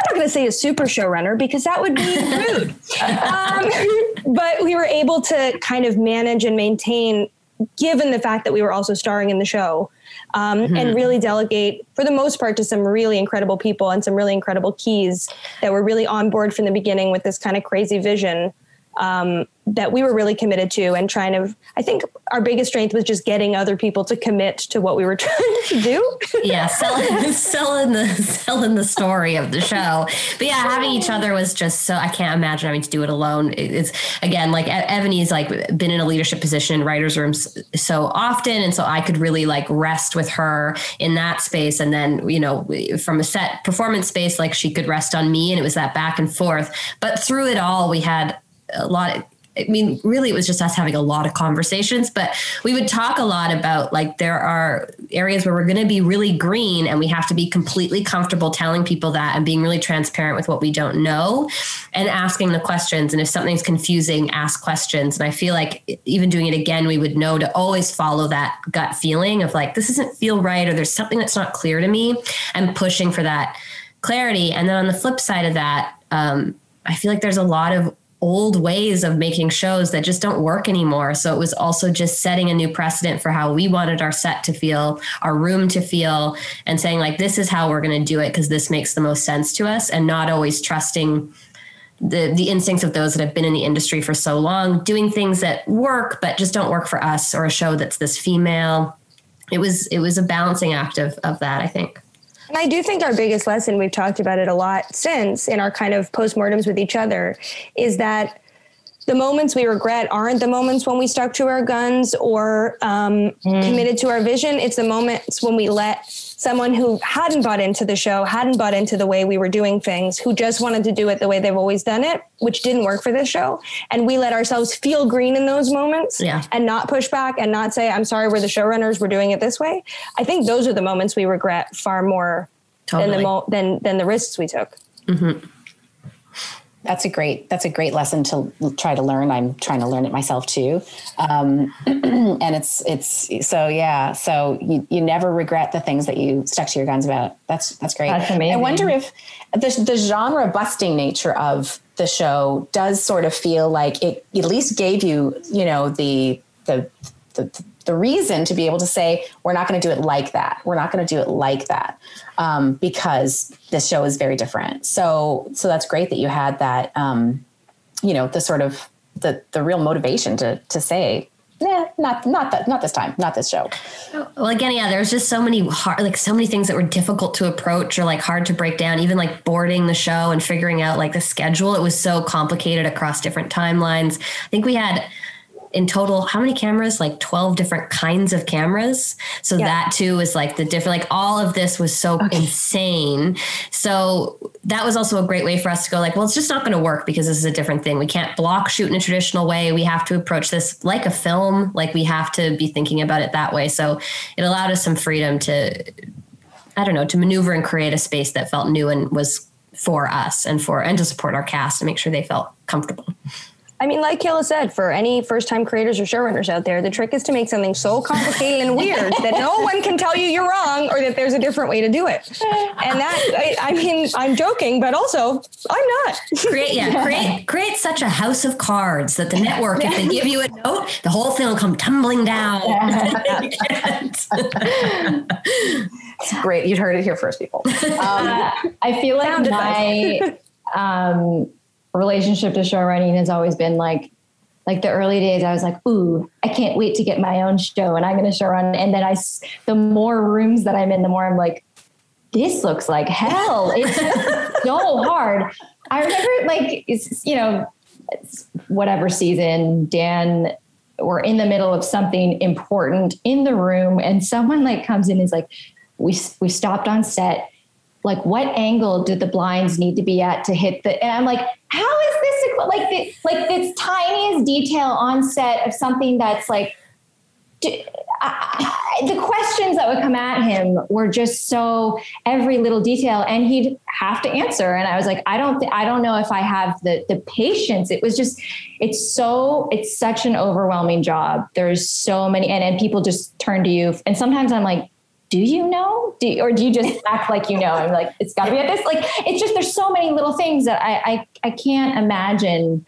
i'm not going to say a super showrunner because that would be rude um, but we were able to kind of manage and maintain given the fact that we were also starring in the show um, mm-hmm. and really delegate for the most part to some really incredible people and some really incredible keys that were really on board from the beginning with this kind of crazy vision um, that we were really committed to and trying to i think our biggest strength was just getting other people to commit to what we were <laughs> trying to do. Yeah selling <laughs> selling the selling the story of the show. But yeah having each other was just so i can't imagine having to do it alone. It's again like Evany's like been in a leadership position in writers rooms so often and so i could really like rest with her in that space. And then you know from a set performance space like she could rest on me and it was that back and forth. But through it all we had a lot of, I mean, really, it was just us having a lot of conversations, but we would talk a lot about like there are areas where we're going to be really green and we have to be completely comfortable telling people that and being really transparent with what we don't know and asking the questions. And if something's confusing, ask questions. And I feel like even doing it again, we would know to always follow that gut feeling of like, this doesn't feel right or there's something that's not clear to me and pushing for that clarity. And then on the flip side of that, um, I feel like there's a lot of old ways of making shows that just don't work anymore. So it was also just setting a new precedent for how we wanted our set to feel, our room to feel, and saying, like, this is how we're going to do it because this makes the most sense to us, and not always trusting the the instincts of those that have been in the industry for so long, doing things that work but just don't work for us or a show that's this female. It was it was a balancing act of of that, I think. And I do think our biggest lesson, we've talked about it a lot since in our kind of postmortems with each other, is that the moments we regret aren't the moments when we stuck to our guns or um, mm. committed to our vision. It's the moments when we let someone who hadn't bought into the show, hadn't bought into the way we were doing things, who just wanted to do it the way they've always done it, which didn't work for this show. And we let ourselves feel green in those moments yeah. and not push back and not say, I'm sorry, we're the showrunners, we're doing it this way. I think those are the moments we regret far more totally. than the mo- than than the risks we took. Mm-hmm that's a great that's a great lesson to try to learn. I'm trying to learn it myself too. Um, <clears throat> and it's it's so yeah so you, you never regret the things that you stuck to your guns about. That's that's great. That's amazing. i wonder if the, the genre busting nature of the show does sort of feel like it at least gave you you know the the the, the reason to be able to say we're not going to do it like that we're not going to do it like that um, because this show is very different so so that's great that you had that um, you know the sort of the the real motivation to to say yeah, not not that not this time, not this show. Well, again, yeah, there's just so many hard, like so many things that were difficult to approach or like hard to break down. Even like boarding the show and figuring out like the schedule, it was so complicated across different timelines. I think we had in total how many cameras? Like 12 different kinds of cameras. So yeah. that too is like the different like all of this was so okay. insane. So that was also a great way for us to go like well it's just not going to work because this is a different thing. We can't block shoot in a traditional way. We have to approach this like a film like we have to be thinking about it that way. So it allowed us some freedom to i don't know to maneuver and create a space that felt new and was for us and for and to support our cast and make sure they felt comfortable I mean, like Kayla said, for any first time creators or showrunners out there, the trick is to make something so complicated and weird that no one can tell you you're wrong or that there's a different way to do it. And that, I, I mean, I'm joking, but also I'm not. Create, yeah, <laughs> create, create such a house of cards that the network, if they give you a note, the whole thing will come tumbling down. <laughs> It's great. You'd heard it here first, people. <laughs> Um, I feel like my, um, relationship to show running has always been like like the early days, I was like, ooh, I can't wait to get my own show and I'm going to show run. And then I, the more rooms that I'm in, the more I'm like, this looks like hell. It's <laughs> so hard. I remember like, it's, you know, whatever season, Dan, we're in the middle of something important in the room and someone like comes in and is like, we, we stopped on set. Like what angle do the blinds need to be at to hit the, and I'm like, how is this like the, like this tiniest detail on set of something that's like I, the questions that would come at him were just so every little detail and he'd have to answer. And i was like i don't th- i don't know if i have the the patience. It was just it's so it's such an overwhelming job. There's so many and, and people just turn to you. And sometimes i'm like do you know? Do you, or do you just <laughs> act like you know? I'm like, it's got to be at this. Like, it's just there's so many little things that I I, I can't imagine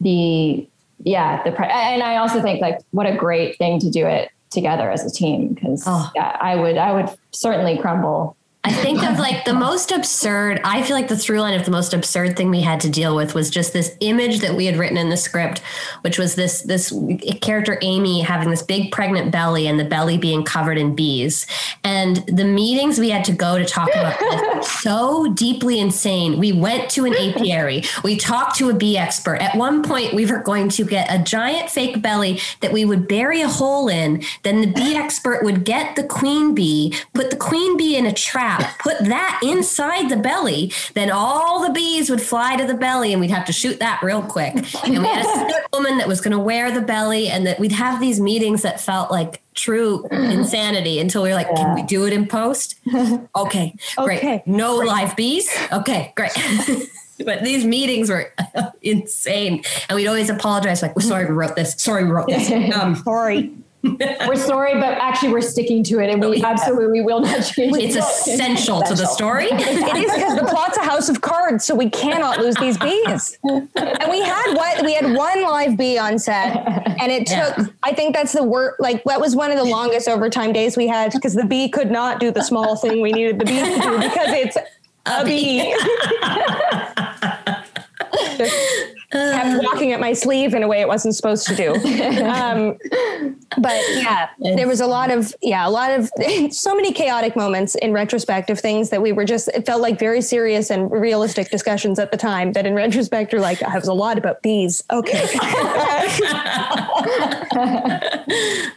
the yeah the and I also think like what a great thing to do it together as a team because oh. yeah, I would I would certainly crumble I think of like the most absurd, I feel like the through line of the most absurd thing we had to deal with was just this image that we had written in the script, which was this this character Amy having this big pregnant belly and the belly being covered in bees. And the meetings we had to go to talk about this <laughs> so deeply insane. We went to an apiary, we talked to a bee expert. At one point, we were going to get a giant fake belly that we would bury a hole in. Then the bee expert would get the queen bee, put the queen bee in a trap put that inside the belly, then all the bees would fly to the belly and we'd have to shoot that real quick. And we had a <laughs> woman that was going to wear the belly and that we'd have these meetings that felt like true insanity until we were like, yeah. can we do it in post? <laughs> Okay, great. Okay. No great. live bees. Okay, great. <laughs> but these meetings were insane. And we'd always apologize, like, sorry we wrote this. Sorry we wrote this. Um, sorry <laughs> we're sorry, but actually we're sticking to it and we oh, absolutely will not change it. It's <laughs> essential to the story. <laughs> it is because the plot's a house of cards, so we cannot lose these bees. And we had what we had one live bee on set, and it took. Yeah. I think that's the work. Like that was one of the longest overtime days we had because the bee could not do the small thing we needed the bee to do because it's a, a bee. bee kept walking at my sleeve in a way it wasn't supposed to do. <laughs> Um, but yeah, there was a lot of yeah, a lot of <laughs> so many chaotic moments in retrospect of things that we were just it felt like very serious and realistic discussions at the time. That in retrospect are like I was a lot about bees. Okay. <laughs>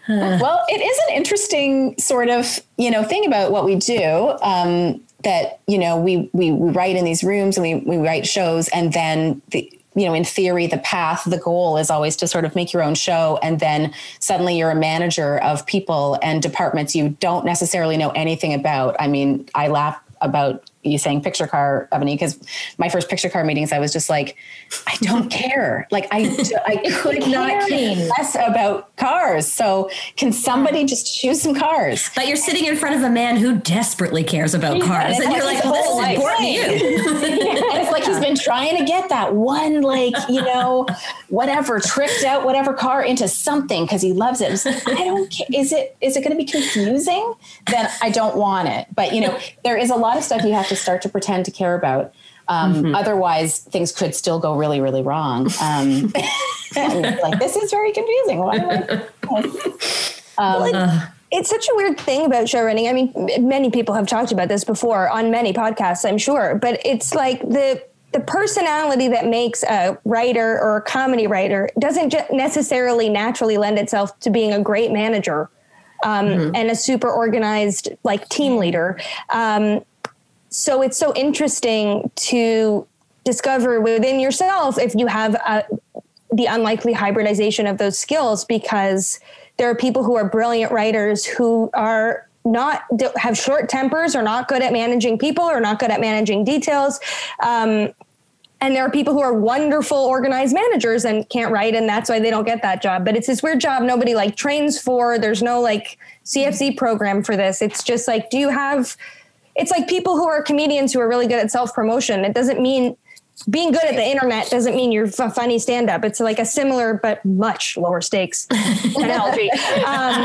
well, it is an interesting sort of you know thing about what we do. Um, that you know we, we we write in these rooms and we we write shows and then the you know, in theory, the path, the goal is always to sort of make your own show. And then suddenly you're a manager of people and departments you don't necessarily know anything about. I mean, I laugh about you saying picture car, Evany, because my first picture car meetings, I was just like, I don't care. Like I, <laughs> I could not care less about cars. So can somebody just choose some cars? But you're sitting in front of a man who desperately cares about cars, and, and you're like, well, this is important to you. <laughs> and it's like he's been trying to get that one, like you know, whatever tricked out whatever car into something because he loves it. Like, I don't care. Is it is it going to be confusing? Then I don't want it. But you know, there is a lot of stuff you have to to start to pretend to care about. Um, mm-hmm. Otherwise, things could still go really, really wrong. Um, <laughs> <laughs> like this is very confusing. <laughs> Um, well, it's such a weird thing about show running. I mean, many people have talked about this before on many podcasts, I'm sure, but it's like the the personality that makes a writer or a comedy writer doesn't necessarily naturally lend itself to being a great manager um, mm-hmm. and a super organized like team leader. Um, so it's so interesting to discover within yourself if you have a, the unlikely hybridization of those skills because there are people who are brilliant writers who are not have short tempers or not good at managing people or not good at managing details um, and there are people who are wonderful organized managers and can't write and that's why they don't get that job. But it's this weird job nobody like trains for. There's no like cfc program for this. It's just like do you have it's like people who are comedians who are really good at self promotion. It doesn't mean being good at the internet doesn't mean you're f- funny stand up. It's like a similar but much lower stakes <laughs> analogy um,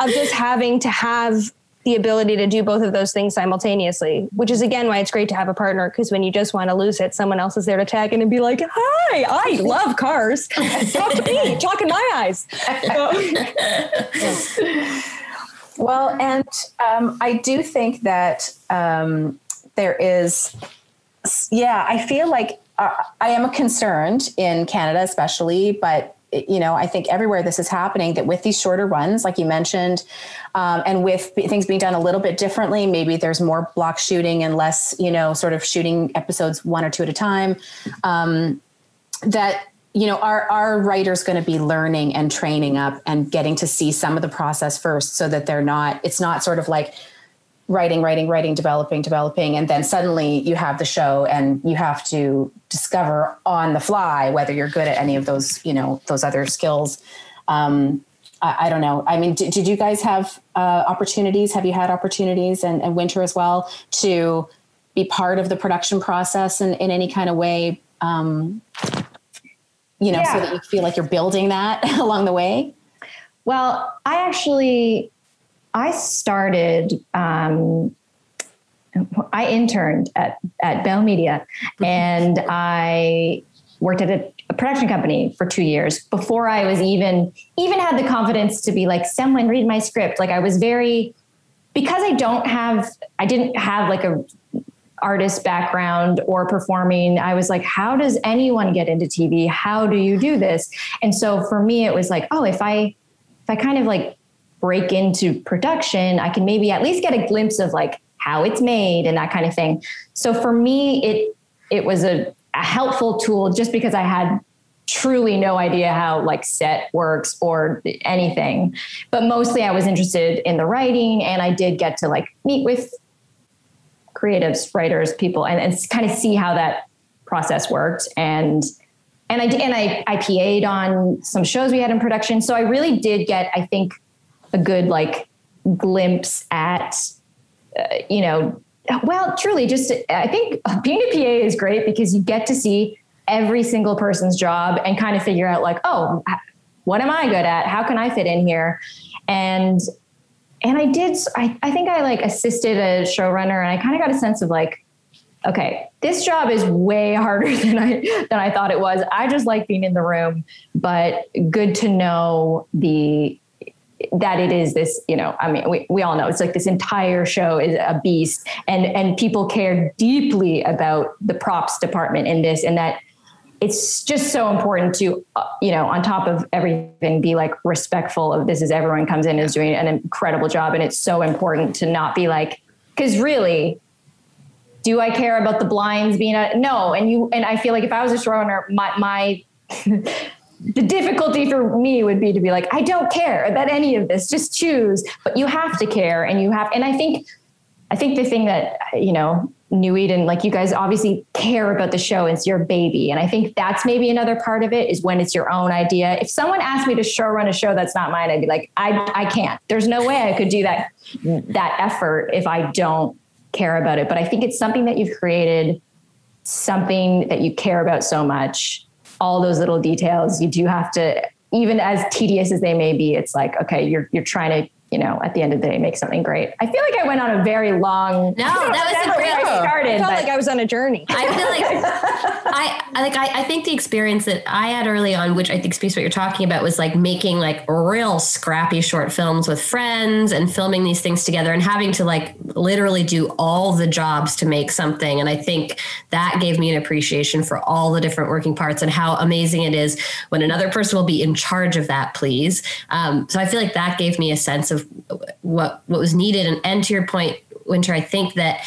of just having to have the ability to do both of those things simultaneously, which is again why it's great to have a partner. Because when you just want to lose it, someone else is there to tag in and be like, "Hi, I love cars. <laughs> Talk to me. Talk in my eyes." <laughs> well, and um, I do think that um, there is, yeah, I feel like uh, I am concerned in Canada, especially, but you know, I think everywhere this is happening that with these shorter runs, like you mentioned, um, and with things being done a little bit differently, maybe there's more block shooting and less, you know, sort of shooting episodes one or two at a time. Um, that you know, our our writers going to be learning and training up and getting to see some of the process first, so that they're not. It's not sort of like writing, writing, writing, developing, developing, and then suddenly you have the show and you have to discover on the fly whether you're good at any of those, you know, those other skills. Um, I, I, don't know. I mean, did, did you guys have uh, opportunities? Have you had opportunities and, and, Winter as well to be part of the production process in, in any kind of way? Um, you know, yeah. so that you feel like you're building that <laughs> along the way? Well, I actually I started, um, I interned at, at Bell Media and I worked at a, a, production company for two years before I was even, even had the confidence to be like, someone read my script. Like I was very, because I don't have, I didn't have like a artist background or performing i was like how does anyone get into tv how do you do this and so for me it was like oh if i if i kind of like break into production, I can maybe at least get a glimpse of like how it's made and that kind of thing. So for me, it it was a, a helpful tool just because I had truly no idea how like set works or anything. But mostly I was interested in the writing and I did get to like meet with creatives, writers, people and, and kind of see how that process worked. And and I and I I PA'd on some shows we had in production. So I really did get, I think, a good like glimpse at uh, you know well truly just i think being a pa is great because you get to see every single person's job and kind of figure out like oh what am i good at how can i fit in here and and i did i, I think i like assisted a showrunner and i kind of got a sense of like okay this job is way <laughs> harder than i than i thought it was. I just like being in the room but good to know the that it is this, you know, I mean, we, we all know it's like this entire show is a beast and, and people care deeply about the props department in this and that it's just so important to, uh, you know, on top of everything, be like respectful of this as everyone comes in is doing an incredible job. And it's so important to not be like, cause really, do I care about the blinds being a no? And you, and I feel like if I was a showrunner, my, my, <laughs> the difficulty for me would be to be like, I don't care about any of this, just choose. But you have to care and you have, and I think, I think the thing that, you know, New Eden, like you guys obviously care about the show, it's your baby. And I think that's maybe another part of it is when it's your own idea. If someone asked me to show run a show that's not mine, I'd be like, I, I can't. There's no way I could do that, that effort if I don't care about it. But I think it's something that you've created, something that you care about so much all those little details. You do have to, even as tedious as they may be, it's like, okay, you're you're trying to you know, at the end of the day, make something great. I feel like I went on a very long. No, that was a <laughs> great. I started. I felt like I was on a journey. I feel like <laughs> I like I, I think the experience that I had early on, which I think speaks what you're talking about, was like making like real scrappy short films with friends and filming these things together and having to like literally do all the jobs to make something. And I think that gave me an appreciation for all the different working parts and how amazing it is when another person will be in charge of that. Please. Um, so I feel like that gave me a sense of what what was needed. And, and to your point, Winter, I think that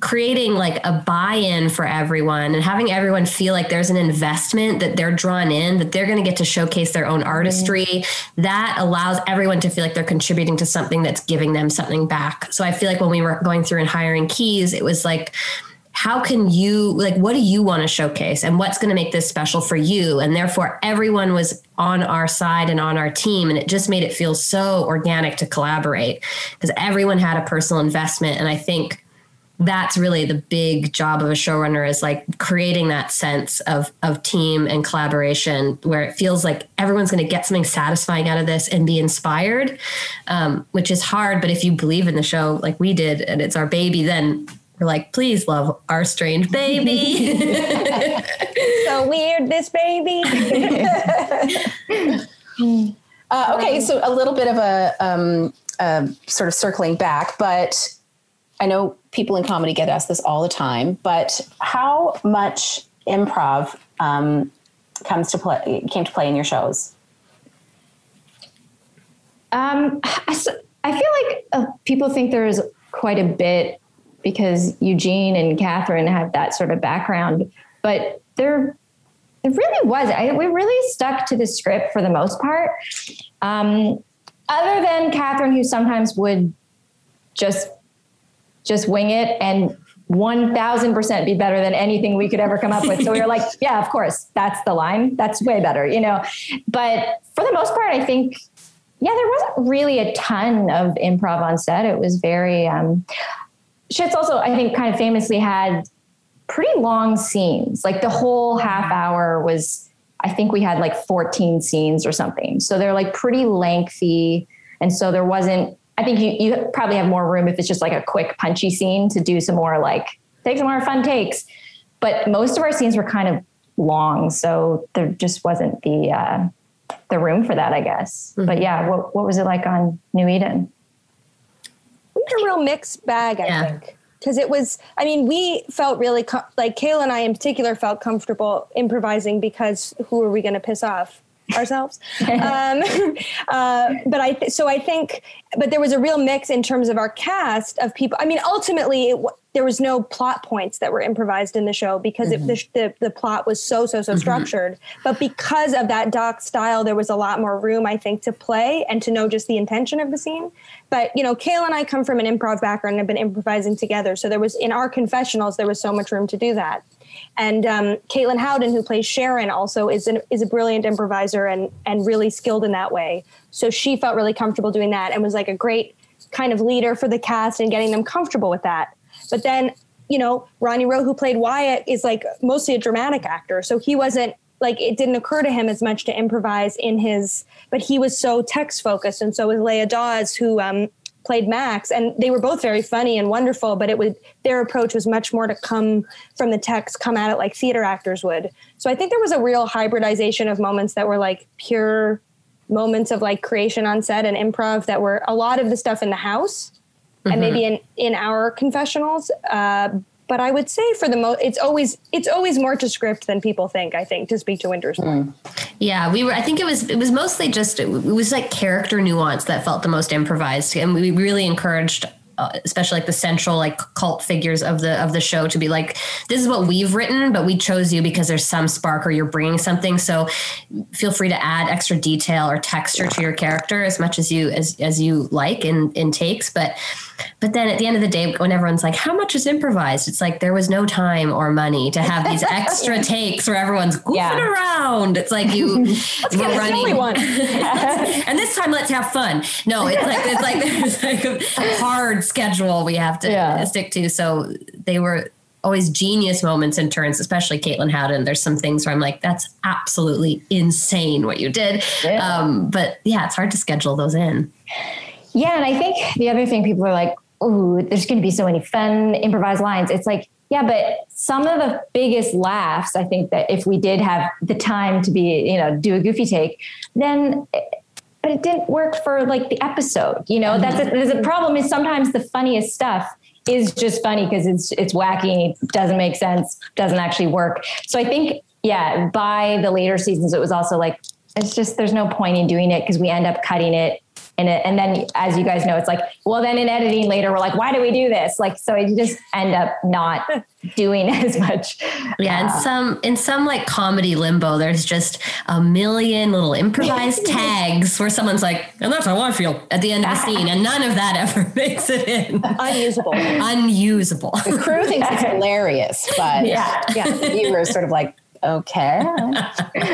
creating like a buy-in for everyone and having everyone feel like there's an investment that they're drawn in that they're going to get to showcase their own artistry that allows everyone to feel like they're contributing to something that's giving them something back so i feel like when we were going through and hiring keys it was like how can you like what do you want to showcase and what's going to make this special for you? And therefore everyone was on our side and on our team and it just made it feel so organic to collaborate because everyone had a personal investment. And i think that's really the big job of a showrunner is like creating that sense of of team and collaboration where it feels like everyone's going to get something satisfying out of this and be inspired um, which is hard but if you believe in the show like we did and it's our baby then we're like please love our strange baby <laughs> so weird this baby <laughs> uh, okay so a little bit of a um, uh, sort of circling back but I know people in comedy get asked this all the time, but how much improv um, comes to play came to play in your shows? Um, I, I feel like uh, people think there's quite a bit because Eugene and Catherine have that sort of background, but there, there really was. I, we really stuck to the script for the most part. Um, other than Catherine, who sometimes would just just wing it and 1000% be better than anything we could ever come up with. So we were like, <laughs> yeah, of course, that's the line. That's way better, you know. But for the most part, I think, yeah, there wasn't really a ton of improv on set. It was very, um, Schitt's also, I think, kind of famously had pretty long scenes. Like the whole half hour was, I think we had like 14 scenes or something. So they're like pretty lengthy. And so there wasn't I think you, you probably have more room if it's just like a quick punchy scene to do some more like take some more fun takes. But most of our scenes were kind of long, so there just wasn't the uh, the room for that, I guess. Mm-hmm. But yeah, what what was it like on New Eden? A real mixed bag, I yeah. think. Because it was, I mean, we felt really com- like Kayla and I in particular felt comfortable improvising because who are we going to piss off? ourselves. <laughs> um, <laughs> uh, but I, th- so I think, but there was a real mix in terms of our cast of people. I mean, ultimately, it, there was no plot points that were improvised in the show because mm-hmm. it, the, the, the plot was so so so mm-hmm. structured. But because of that doc style, there was a lot more room, I think, to play and to know just the intention of the scene. But you know, Kayla and I come from an improv background and have been improvising together, so there was in our confessionals there was so much room to do that. And um, Caitlin Howden, who plays Sharon, also is an, is a brilliant improviser and and really skilled in that way. So she felt really comfortable doing that and was like a great kind of leader for the cast and getting them comfortable with that. But then, you know, Ronnie Rowe, who played Wyatt, is like mostly a dramatic actor, so he wasn't like it didn't occur to him as much to improvise in his but he was so text focused and so was Leah Dawes who um, played Max, and they were both very funny and wonderful. But it would their approach was much more to come from the text, come at it like theater actors would. So I think there was a real hybridization of moments that were like pure moments of like creation on set and improv that were a lot of the stuff in the house mm-hmm. and maybe in in our confessionals uh, but I would say for the most, it's always it's always more to script than people think. I think to speak to Winter's mm. Yeah, we were. I think it was it was mostly just it was like character nuance that felt the most improvised, and we really encouraged uh, especially like the central like cult figures of the of the show to be like this is what we've written but we chose you because there's some spark or you're bringing something so feel free to add extra detail or texture to your character as much as you as as you like in in takes but but then at the end of the day, when everyone's like, how much is improvised? It's like there was no time or money to have these <laughs> extra takes where everyone's goofing yeah. around. It's like you <laughs> we're running one. <laughs> and this time let's have fun. No, it's like it's like there's like a hard schedule we have to yeah. stick to. So they were always genius moments and turns, especially Caitlin Howden. There's some things where I'm like, that's absolutely insane what you did. Yeah. Um, but yeah, it's hard to schedule those in. Yeah, and I think the other thing people are like, "Ooh, there's going to be so many fun improvised lines." It's like, yeah, but some of the biggest laughs, I think that if we did have the time to be, you know, do a goofy take, then but it didn't work for like the episode. You know, that's a, mm-hmm. there's a problem is sometimes the funniest stuff is just funny because it's it's wacky, doesn't make sense, doesn't actually work. So I think yeah, by the later seasons it was also like it's just there's no point in doing it because we end up cutting it and it, and then as you guys know, it's like, well, then in editing later, we're like, why do we do this? Like, so you just end up not <laughs> doing <laughs> as much. Yeah, uh, in some in some like comedy limbo, there's just a million little improvised <laughs> tags where someone's like, and that's how I feel at the end of the scene, and none of that ever makes it in. Unusable. Unusable. The crew thinks it's hilarious, but yeah, yeah, you were sort of like okay.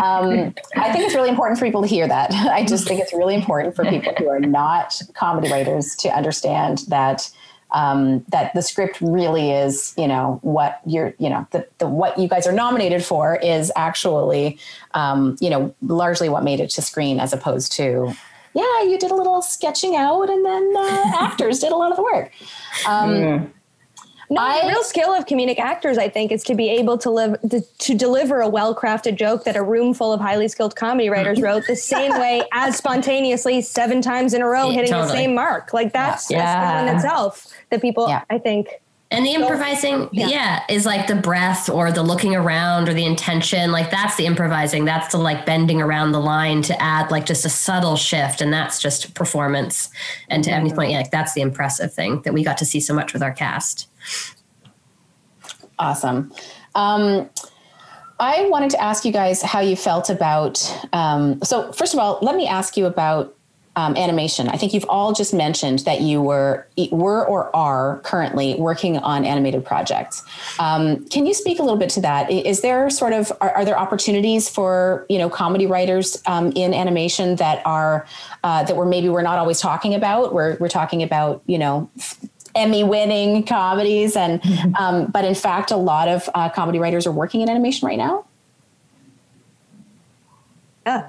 Um, I think it's really important for people to hear that. <laughs> I just think it's really important for people who are not comedy writers to understand that um, that the script really is, you know, what you're, you know, the, the what you guys are nominated for is actually, um, you know, largely what made it to screen as opposed to, yeah, you did a little sketching out and then uh, actors did a lot of the work. Um, mm. No, I, the real skill of comedic actors, I think, is to be able to live to, to deliver a well-crafted joke that a room full of highly skilled comedy writers wrote the same way <laughs> as spontaneously seven times in a row, hitting totally. the same mark. Like that's yeah. skill in itself that people, yeah. I think, and the improvising, yeah. yeah. is like the breath or the looking around or the intention. Like that's the improvising. That's the like bending around the line to add like just a subtle shift. And that's just performance. And to mm-hmm. point, yeah, like that's the impressive thing that we got to see so much with our cast. Awesome. Um, I wanted to ask you guys how you felt about. Um, so, first of all, let me ask you about um, animation. I think you've all just mentioned that you were were or are currently working on animated projects. Um, can you speak a little bit to that? Is there sort of are, are there opportunities for you know comedy writers um, in animation that are uh, that we're maybe we're not always talking about? We're we're talking about you know Emmy winning comedies. And, mm-hmm. um, but in fact, a lot of uh, comedy writers are working in animation right now. Yeah.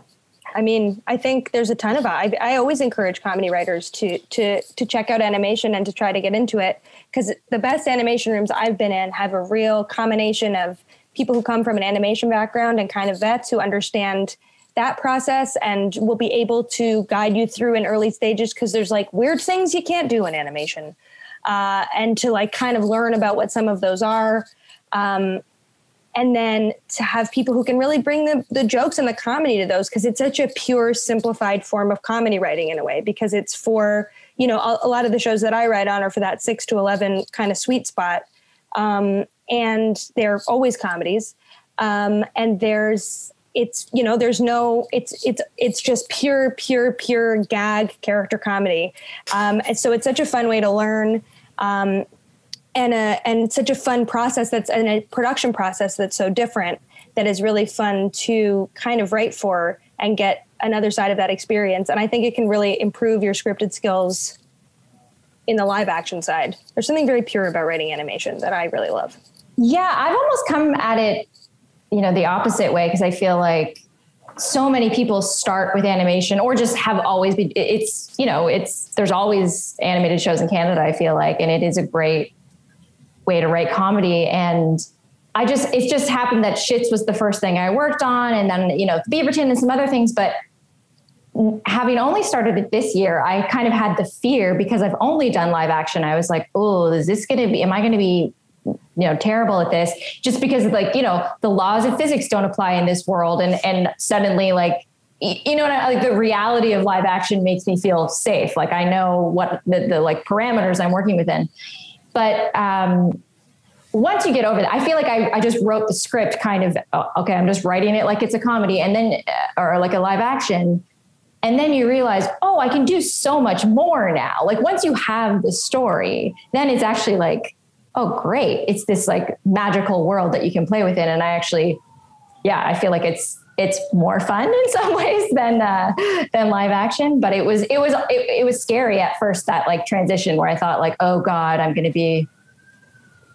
I mean, I think there's a ton of I, I always encourage comedy writers to to to check out animation and to try to get into it because the best animation rooms I've been in have a real combination of people who come from an animation background and kind of vets who understand that process and will be able to guide you through in early stages because there's like weird things you can't do in animation uh, and to like kind of learn about what some of those are. Um, and then to have people who can really bring the, the jokes and the comedy to those because it's such a pure simplified form of comedy writing in a way because it's for you know a, a lot of the shows that i write on are for that 6 to 11 kind of sweet spot. Um, and they're always comedies. Um, and there's it's you know there's no it's it's it's just pure pure pure gag character comedy. Um, and so it's such a fun way to learn um, and a and such a fun process that's and a production process that's so different that is really fun to kind of write for and get another side of that experience. And i think it can really improve your scripted skills in the live action side. There's something very pure about writing animation that i really love. Yeah i've almost come at it you know the opposite way because i feel like so many people start with animation or just have always been it's you know it's there's always animated shows in canada i feel like and it is a great way to write comedy. And i just it just happened that Schitt's was the first thing i worked on and then you know beaverton and some other things. But having only started it this year i kind of had the fear because i've only done live action. I was like oh is this going to be am i going to be you know terrible at this just because like you know the laws of physics don't apply in this world. And and suddenly like you know like the reality of live action makes me feel safe. Like i know what the, the like parameters i'm working within. But um once you get over that i feel like I, I just wrote the script kind of oh, okay i'm just writing it like it's a comedy and then uh, or like a live action. And then you realize oh i can do so much more now. Like once you have the story then it's actually like oh, great. It's this like magical world that you can play within. And I actually, yeah, I feel like it's, it's more fun <laughs> in some ways than uh, than live action, but it was it was it, it was scary at first that like transition where I thought like oh god I'm going to be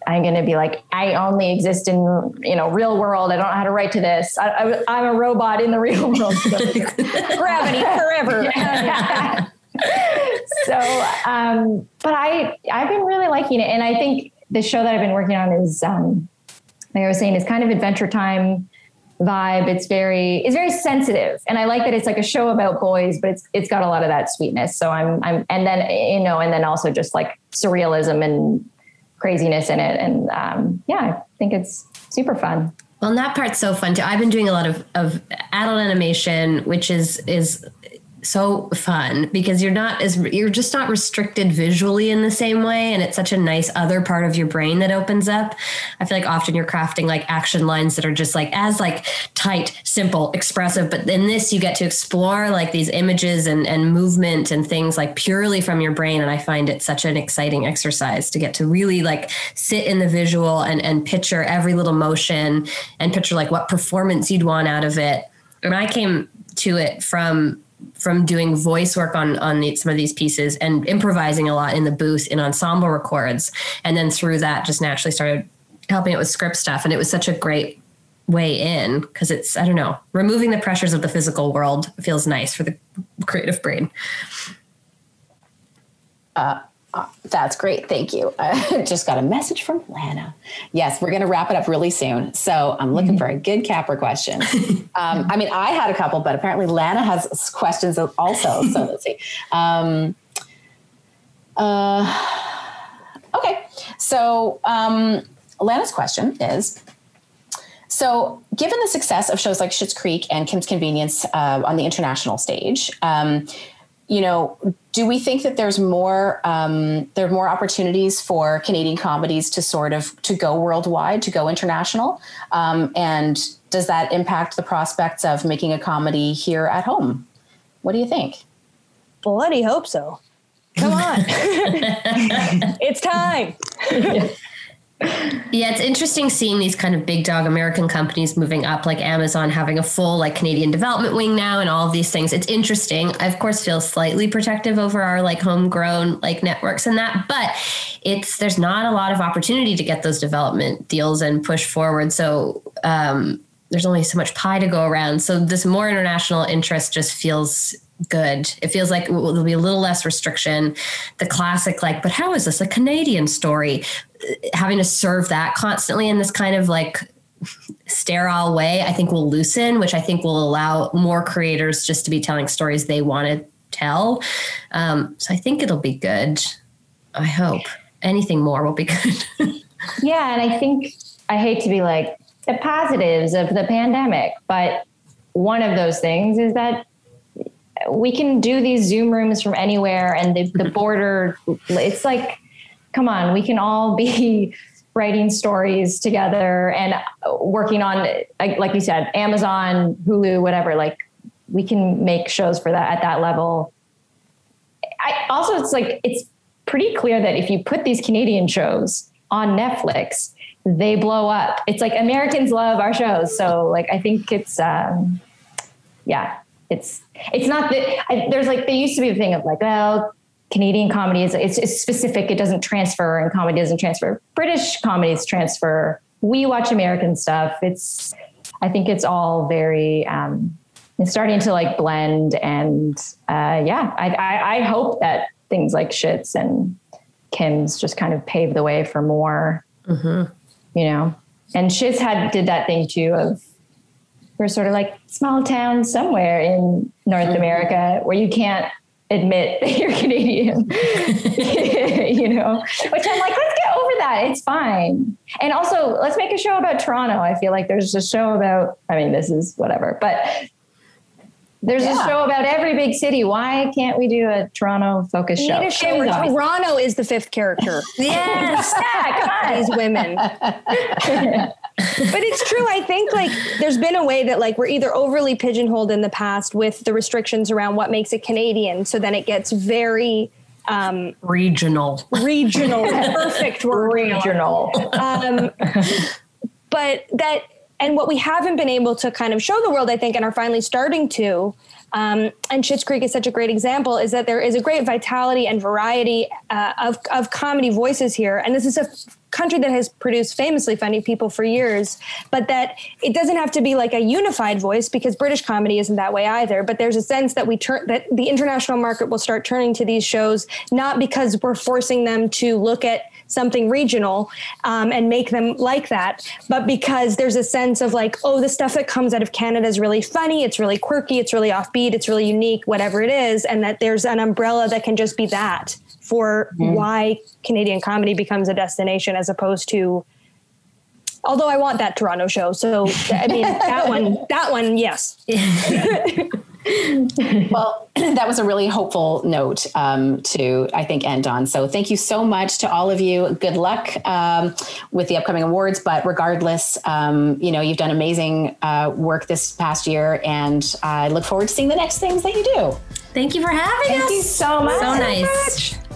I'm going to be like, I only exist in, you know, real world. I don't know how to write to this. I, am a robot in the real <laughs> world. Gravity forever. <laughs> so, um, but I, I've been really liking it. And I think the show that I've been working on is, um, like I was saying, is kind of Adventure Time vibe. It's very, it's very sensitive, and I like that it's like a show about boys, but it's it's got a lot of that sweetness. So I'm I'm, and then you know, and then also just like surrealism and craziness in it, and um, yeah, I think it's super fun. Well, and that part's so fun too. I've been doing a lot of, of adult animation, which is is so fun because you're not as you're just not restricted visually in the same way. And it's such a nice other part of your brain that opens up. I feel like often you're crafting like action lines that are just like as like tight simple expressive. But in this you get to explore like these images and and movement and things like purely from your brain. And i find it such an exciting exercise to get to really like sit in the visual and and picture every little motion and picture like what performance you'd want out of it. And i came to it from from doing voice work on on the, some of these pieces and improvising a lot in the booth in ensemble records, and then through that just naturally started helping it with script stuff, and it was such a great way in because it's I don't know removing the pressures of the physical world feels nice for the creative brain. Uh, uh, that's great. Thank you. <laughs> I just got a message from Lana. Yes, we're going to wrap it up really soon. So I'm looking mm-hmm. for a good Capper question. <laughs> um, I mean, I had a couple, but apparently Lana has questions also. So <laughs> let's see. Um, uh, okay. So um, Lana's question is so, given the success of shows like Schitt's Creek and Kim's Convenience uh, on the international stage, um, you know, do we think that there's more um, there are more opportunities for Canadian comedies to sort of to go worldwide, to go international, um, and does that impact the prospects of making a comedy here at home? What do you think? Bloody hope so. Come on, <laughs> <laughs> it's time. <laughs> Yeah, it's interesting seeing these kind of big dog American companies moving up, like Amazon having a full like Canadian development wing now, and all of these things. It's interesting. I of course feel slightly protective over our like homegrown like networks and that, but it's there's not a lot of opportunity to get those development deals and push forward. So um, there's only so much pie to go around. So this more international interest just feels good. It feels like there'll be a little less restriction. The classic, like, but how is this a Canadian story? Having to serve that constantly in this kind of like sterile way, I think will loosen, which I think will allow more creators just to be telling stories they want to tell. Um, so I think it'll be good. I hope anything more will be <laughs> good. yeah. And I think I hate to be like the positives of the pandemic, but one of those things is that we can do these Zoom rooms from anywhere, and the, the <laughs> border, it's like, come on, we can all be <laughs> writing stories together and working on, like you said, Amazon, Hulu, whatever. Like, we can make shows for that at that level. I also, it's like, it's pretty clear that if you put these Canadian shows on Netflix, they blow up. It's like Americans love our shows. So, like, I think it's, um, yeah, it's it's not that I, there's like there used to be a thing of like well Canadian comedy is it's, it's specific. It doesn't transfer and comedy doesn't transfer. British comedies transfer. We watch American stuff. It's I think it's all very um, it's starting to like blend and uh, yeah I, I, I hope that things like Schitt's and Kim's just kind of pave the way for more mm-hmm. you know? And Schitt's had did that thing too of we're sort of like small town somewhere in North. America where you can't admit <laughs> that you're Canadian, <laughs> you know, which I'm like, let's get over that. It's fine. And also, let's make a show about Toronto. I feel like there's a show about, I mean, this is whatever, but there's yeah. a show about every big city. Why can't we do a Toronto focus show? a show where Toronto is the fifth character. <laughs> yes, yeah, these women. But it's true. I think like there's been a way that like we're either overly pigeonholed in the past with the restrictions around what makes it Canadian, so then it gets very um, regional. Regional, <laughs> perfect word. Regional. Um, but that and what we haven't been able to kind of show the world, I think, and are finally starting to, um, and Schitt's Creek is such a great example, is that there is a great vitality and variety uh, of, of comedy voices here. And this is a country that has produced famously funny people for years, but that it doesn't have to be like a unified voice because British comedy isn't that way either. But there's a sense that we turn that the international market will start turning to these shows not because we're forcing them to look at something regional um, and make them like that, but because there's a sense of like, oh, the stuff that comes out of Canada is really funny, it's really quirky, it's really offbeat, it's really unique, whatever it is, and that there's an umbrella that can just be that for mm. why Canadian comedy becomes a destination as opposed to although I want that Toronto show. So I mean <laughs> that one that one yes. <laughs> well, <clears throat> that was a really hopeful note um, to, I think, end on. So thank you so much to all of you. Good luck um, with the upcoming awards. But regardless, um, you know, you've done amazing uh, work this past year, and I look forward to seeing the next things that you do. Thank you for having thank us. Thank you so much. So nice.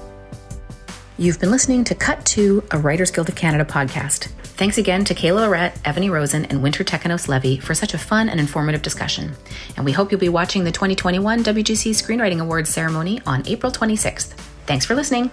You've been listening to Cut 2, a Writers Guild of Canada podcast. Thanks again to Kayla Lorette, Evany Rosen, and Winter Tekenos Levy for such a fun and informative discussion. And we hope you'll be watching the 2021 WGC Screenwriting Awards ceremony on April 26th. Thanks for listening.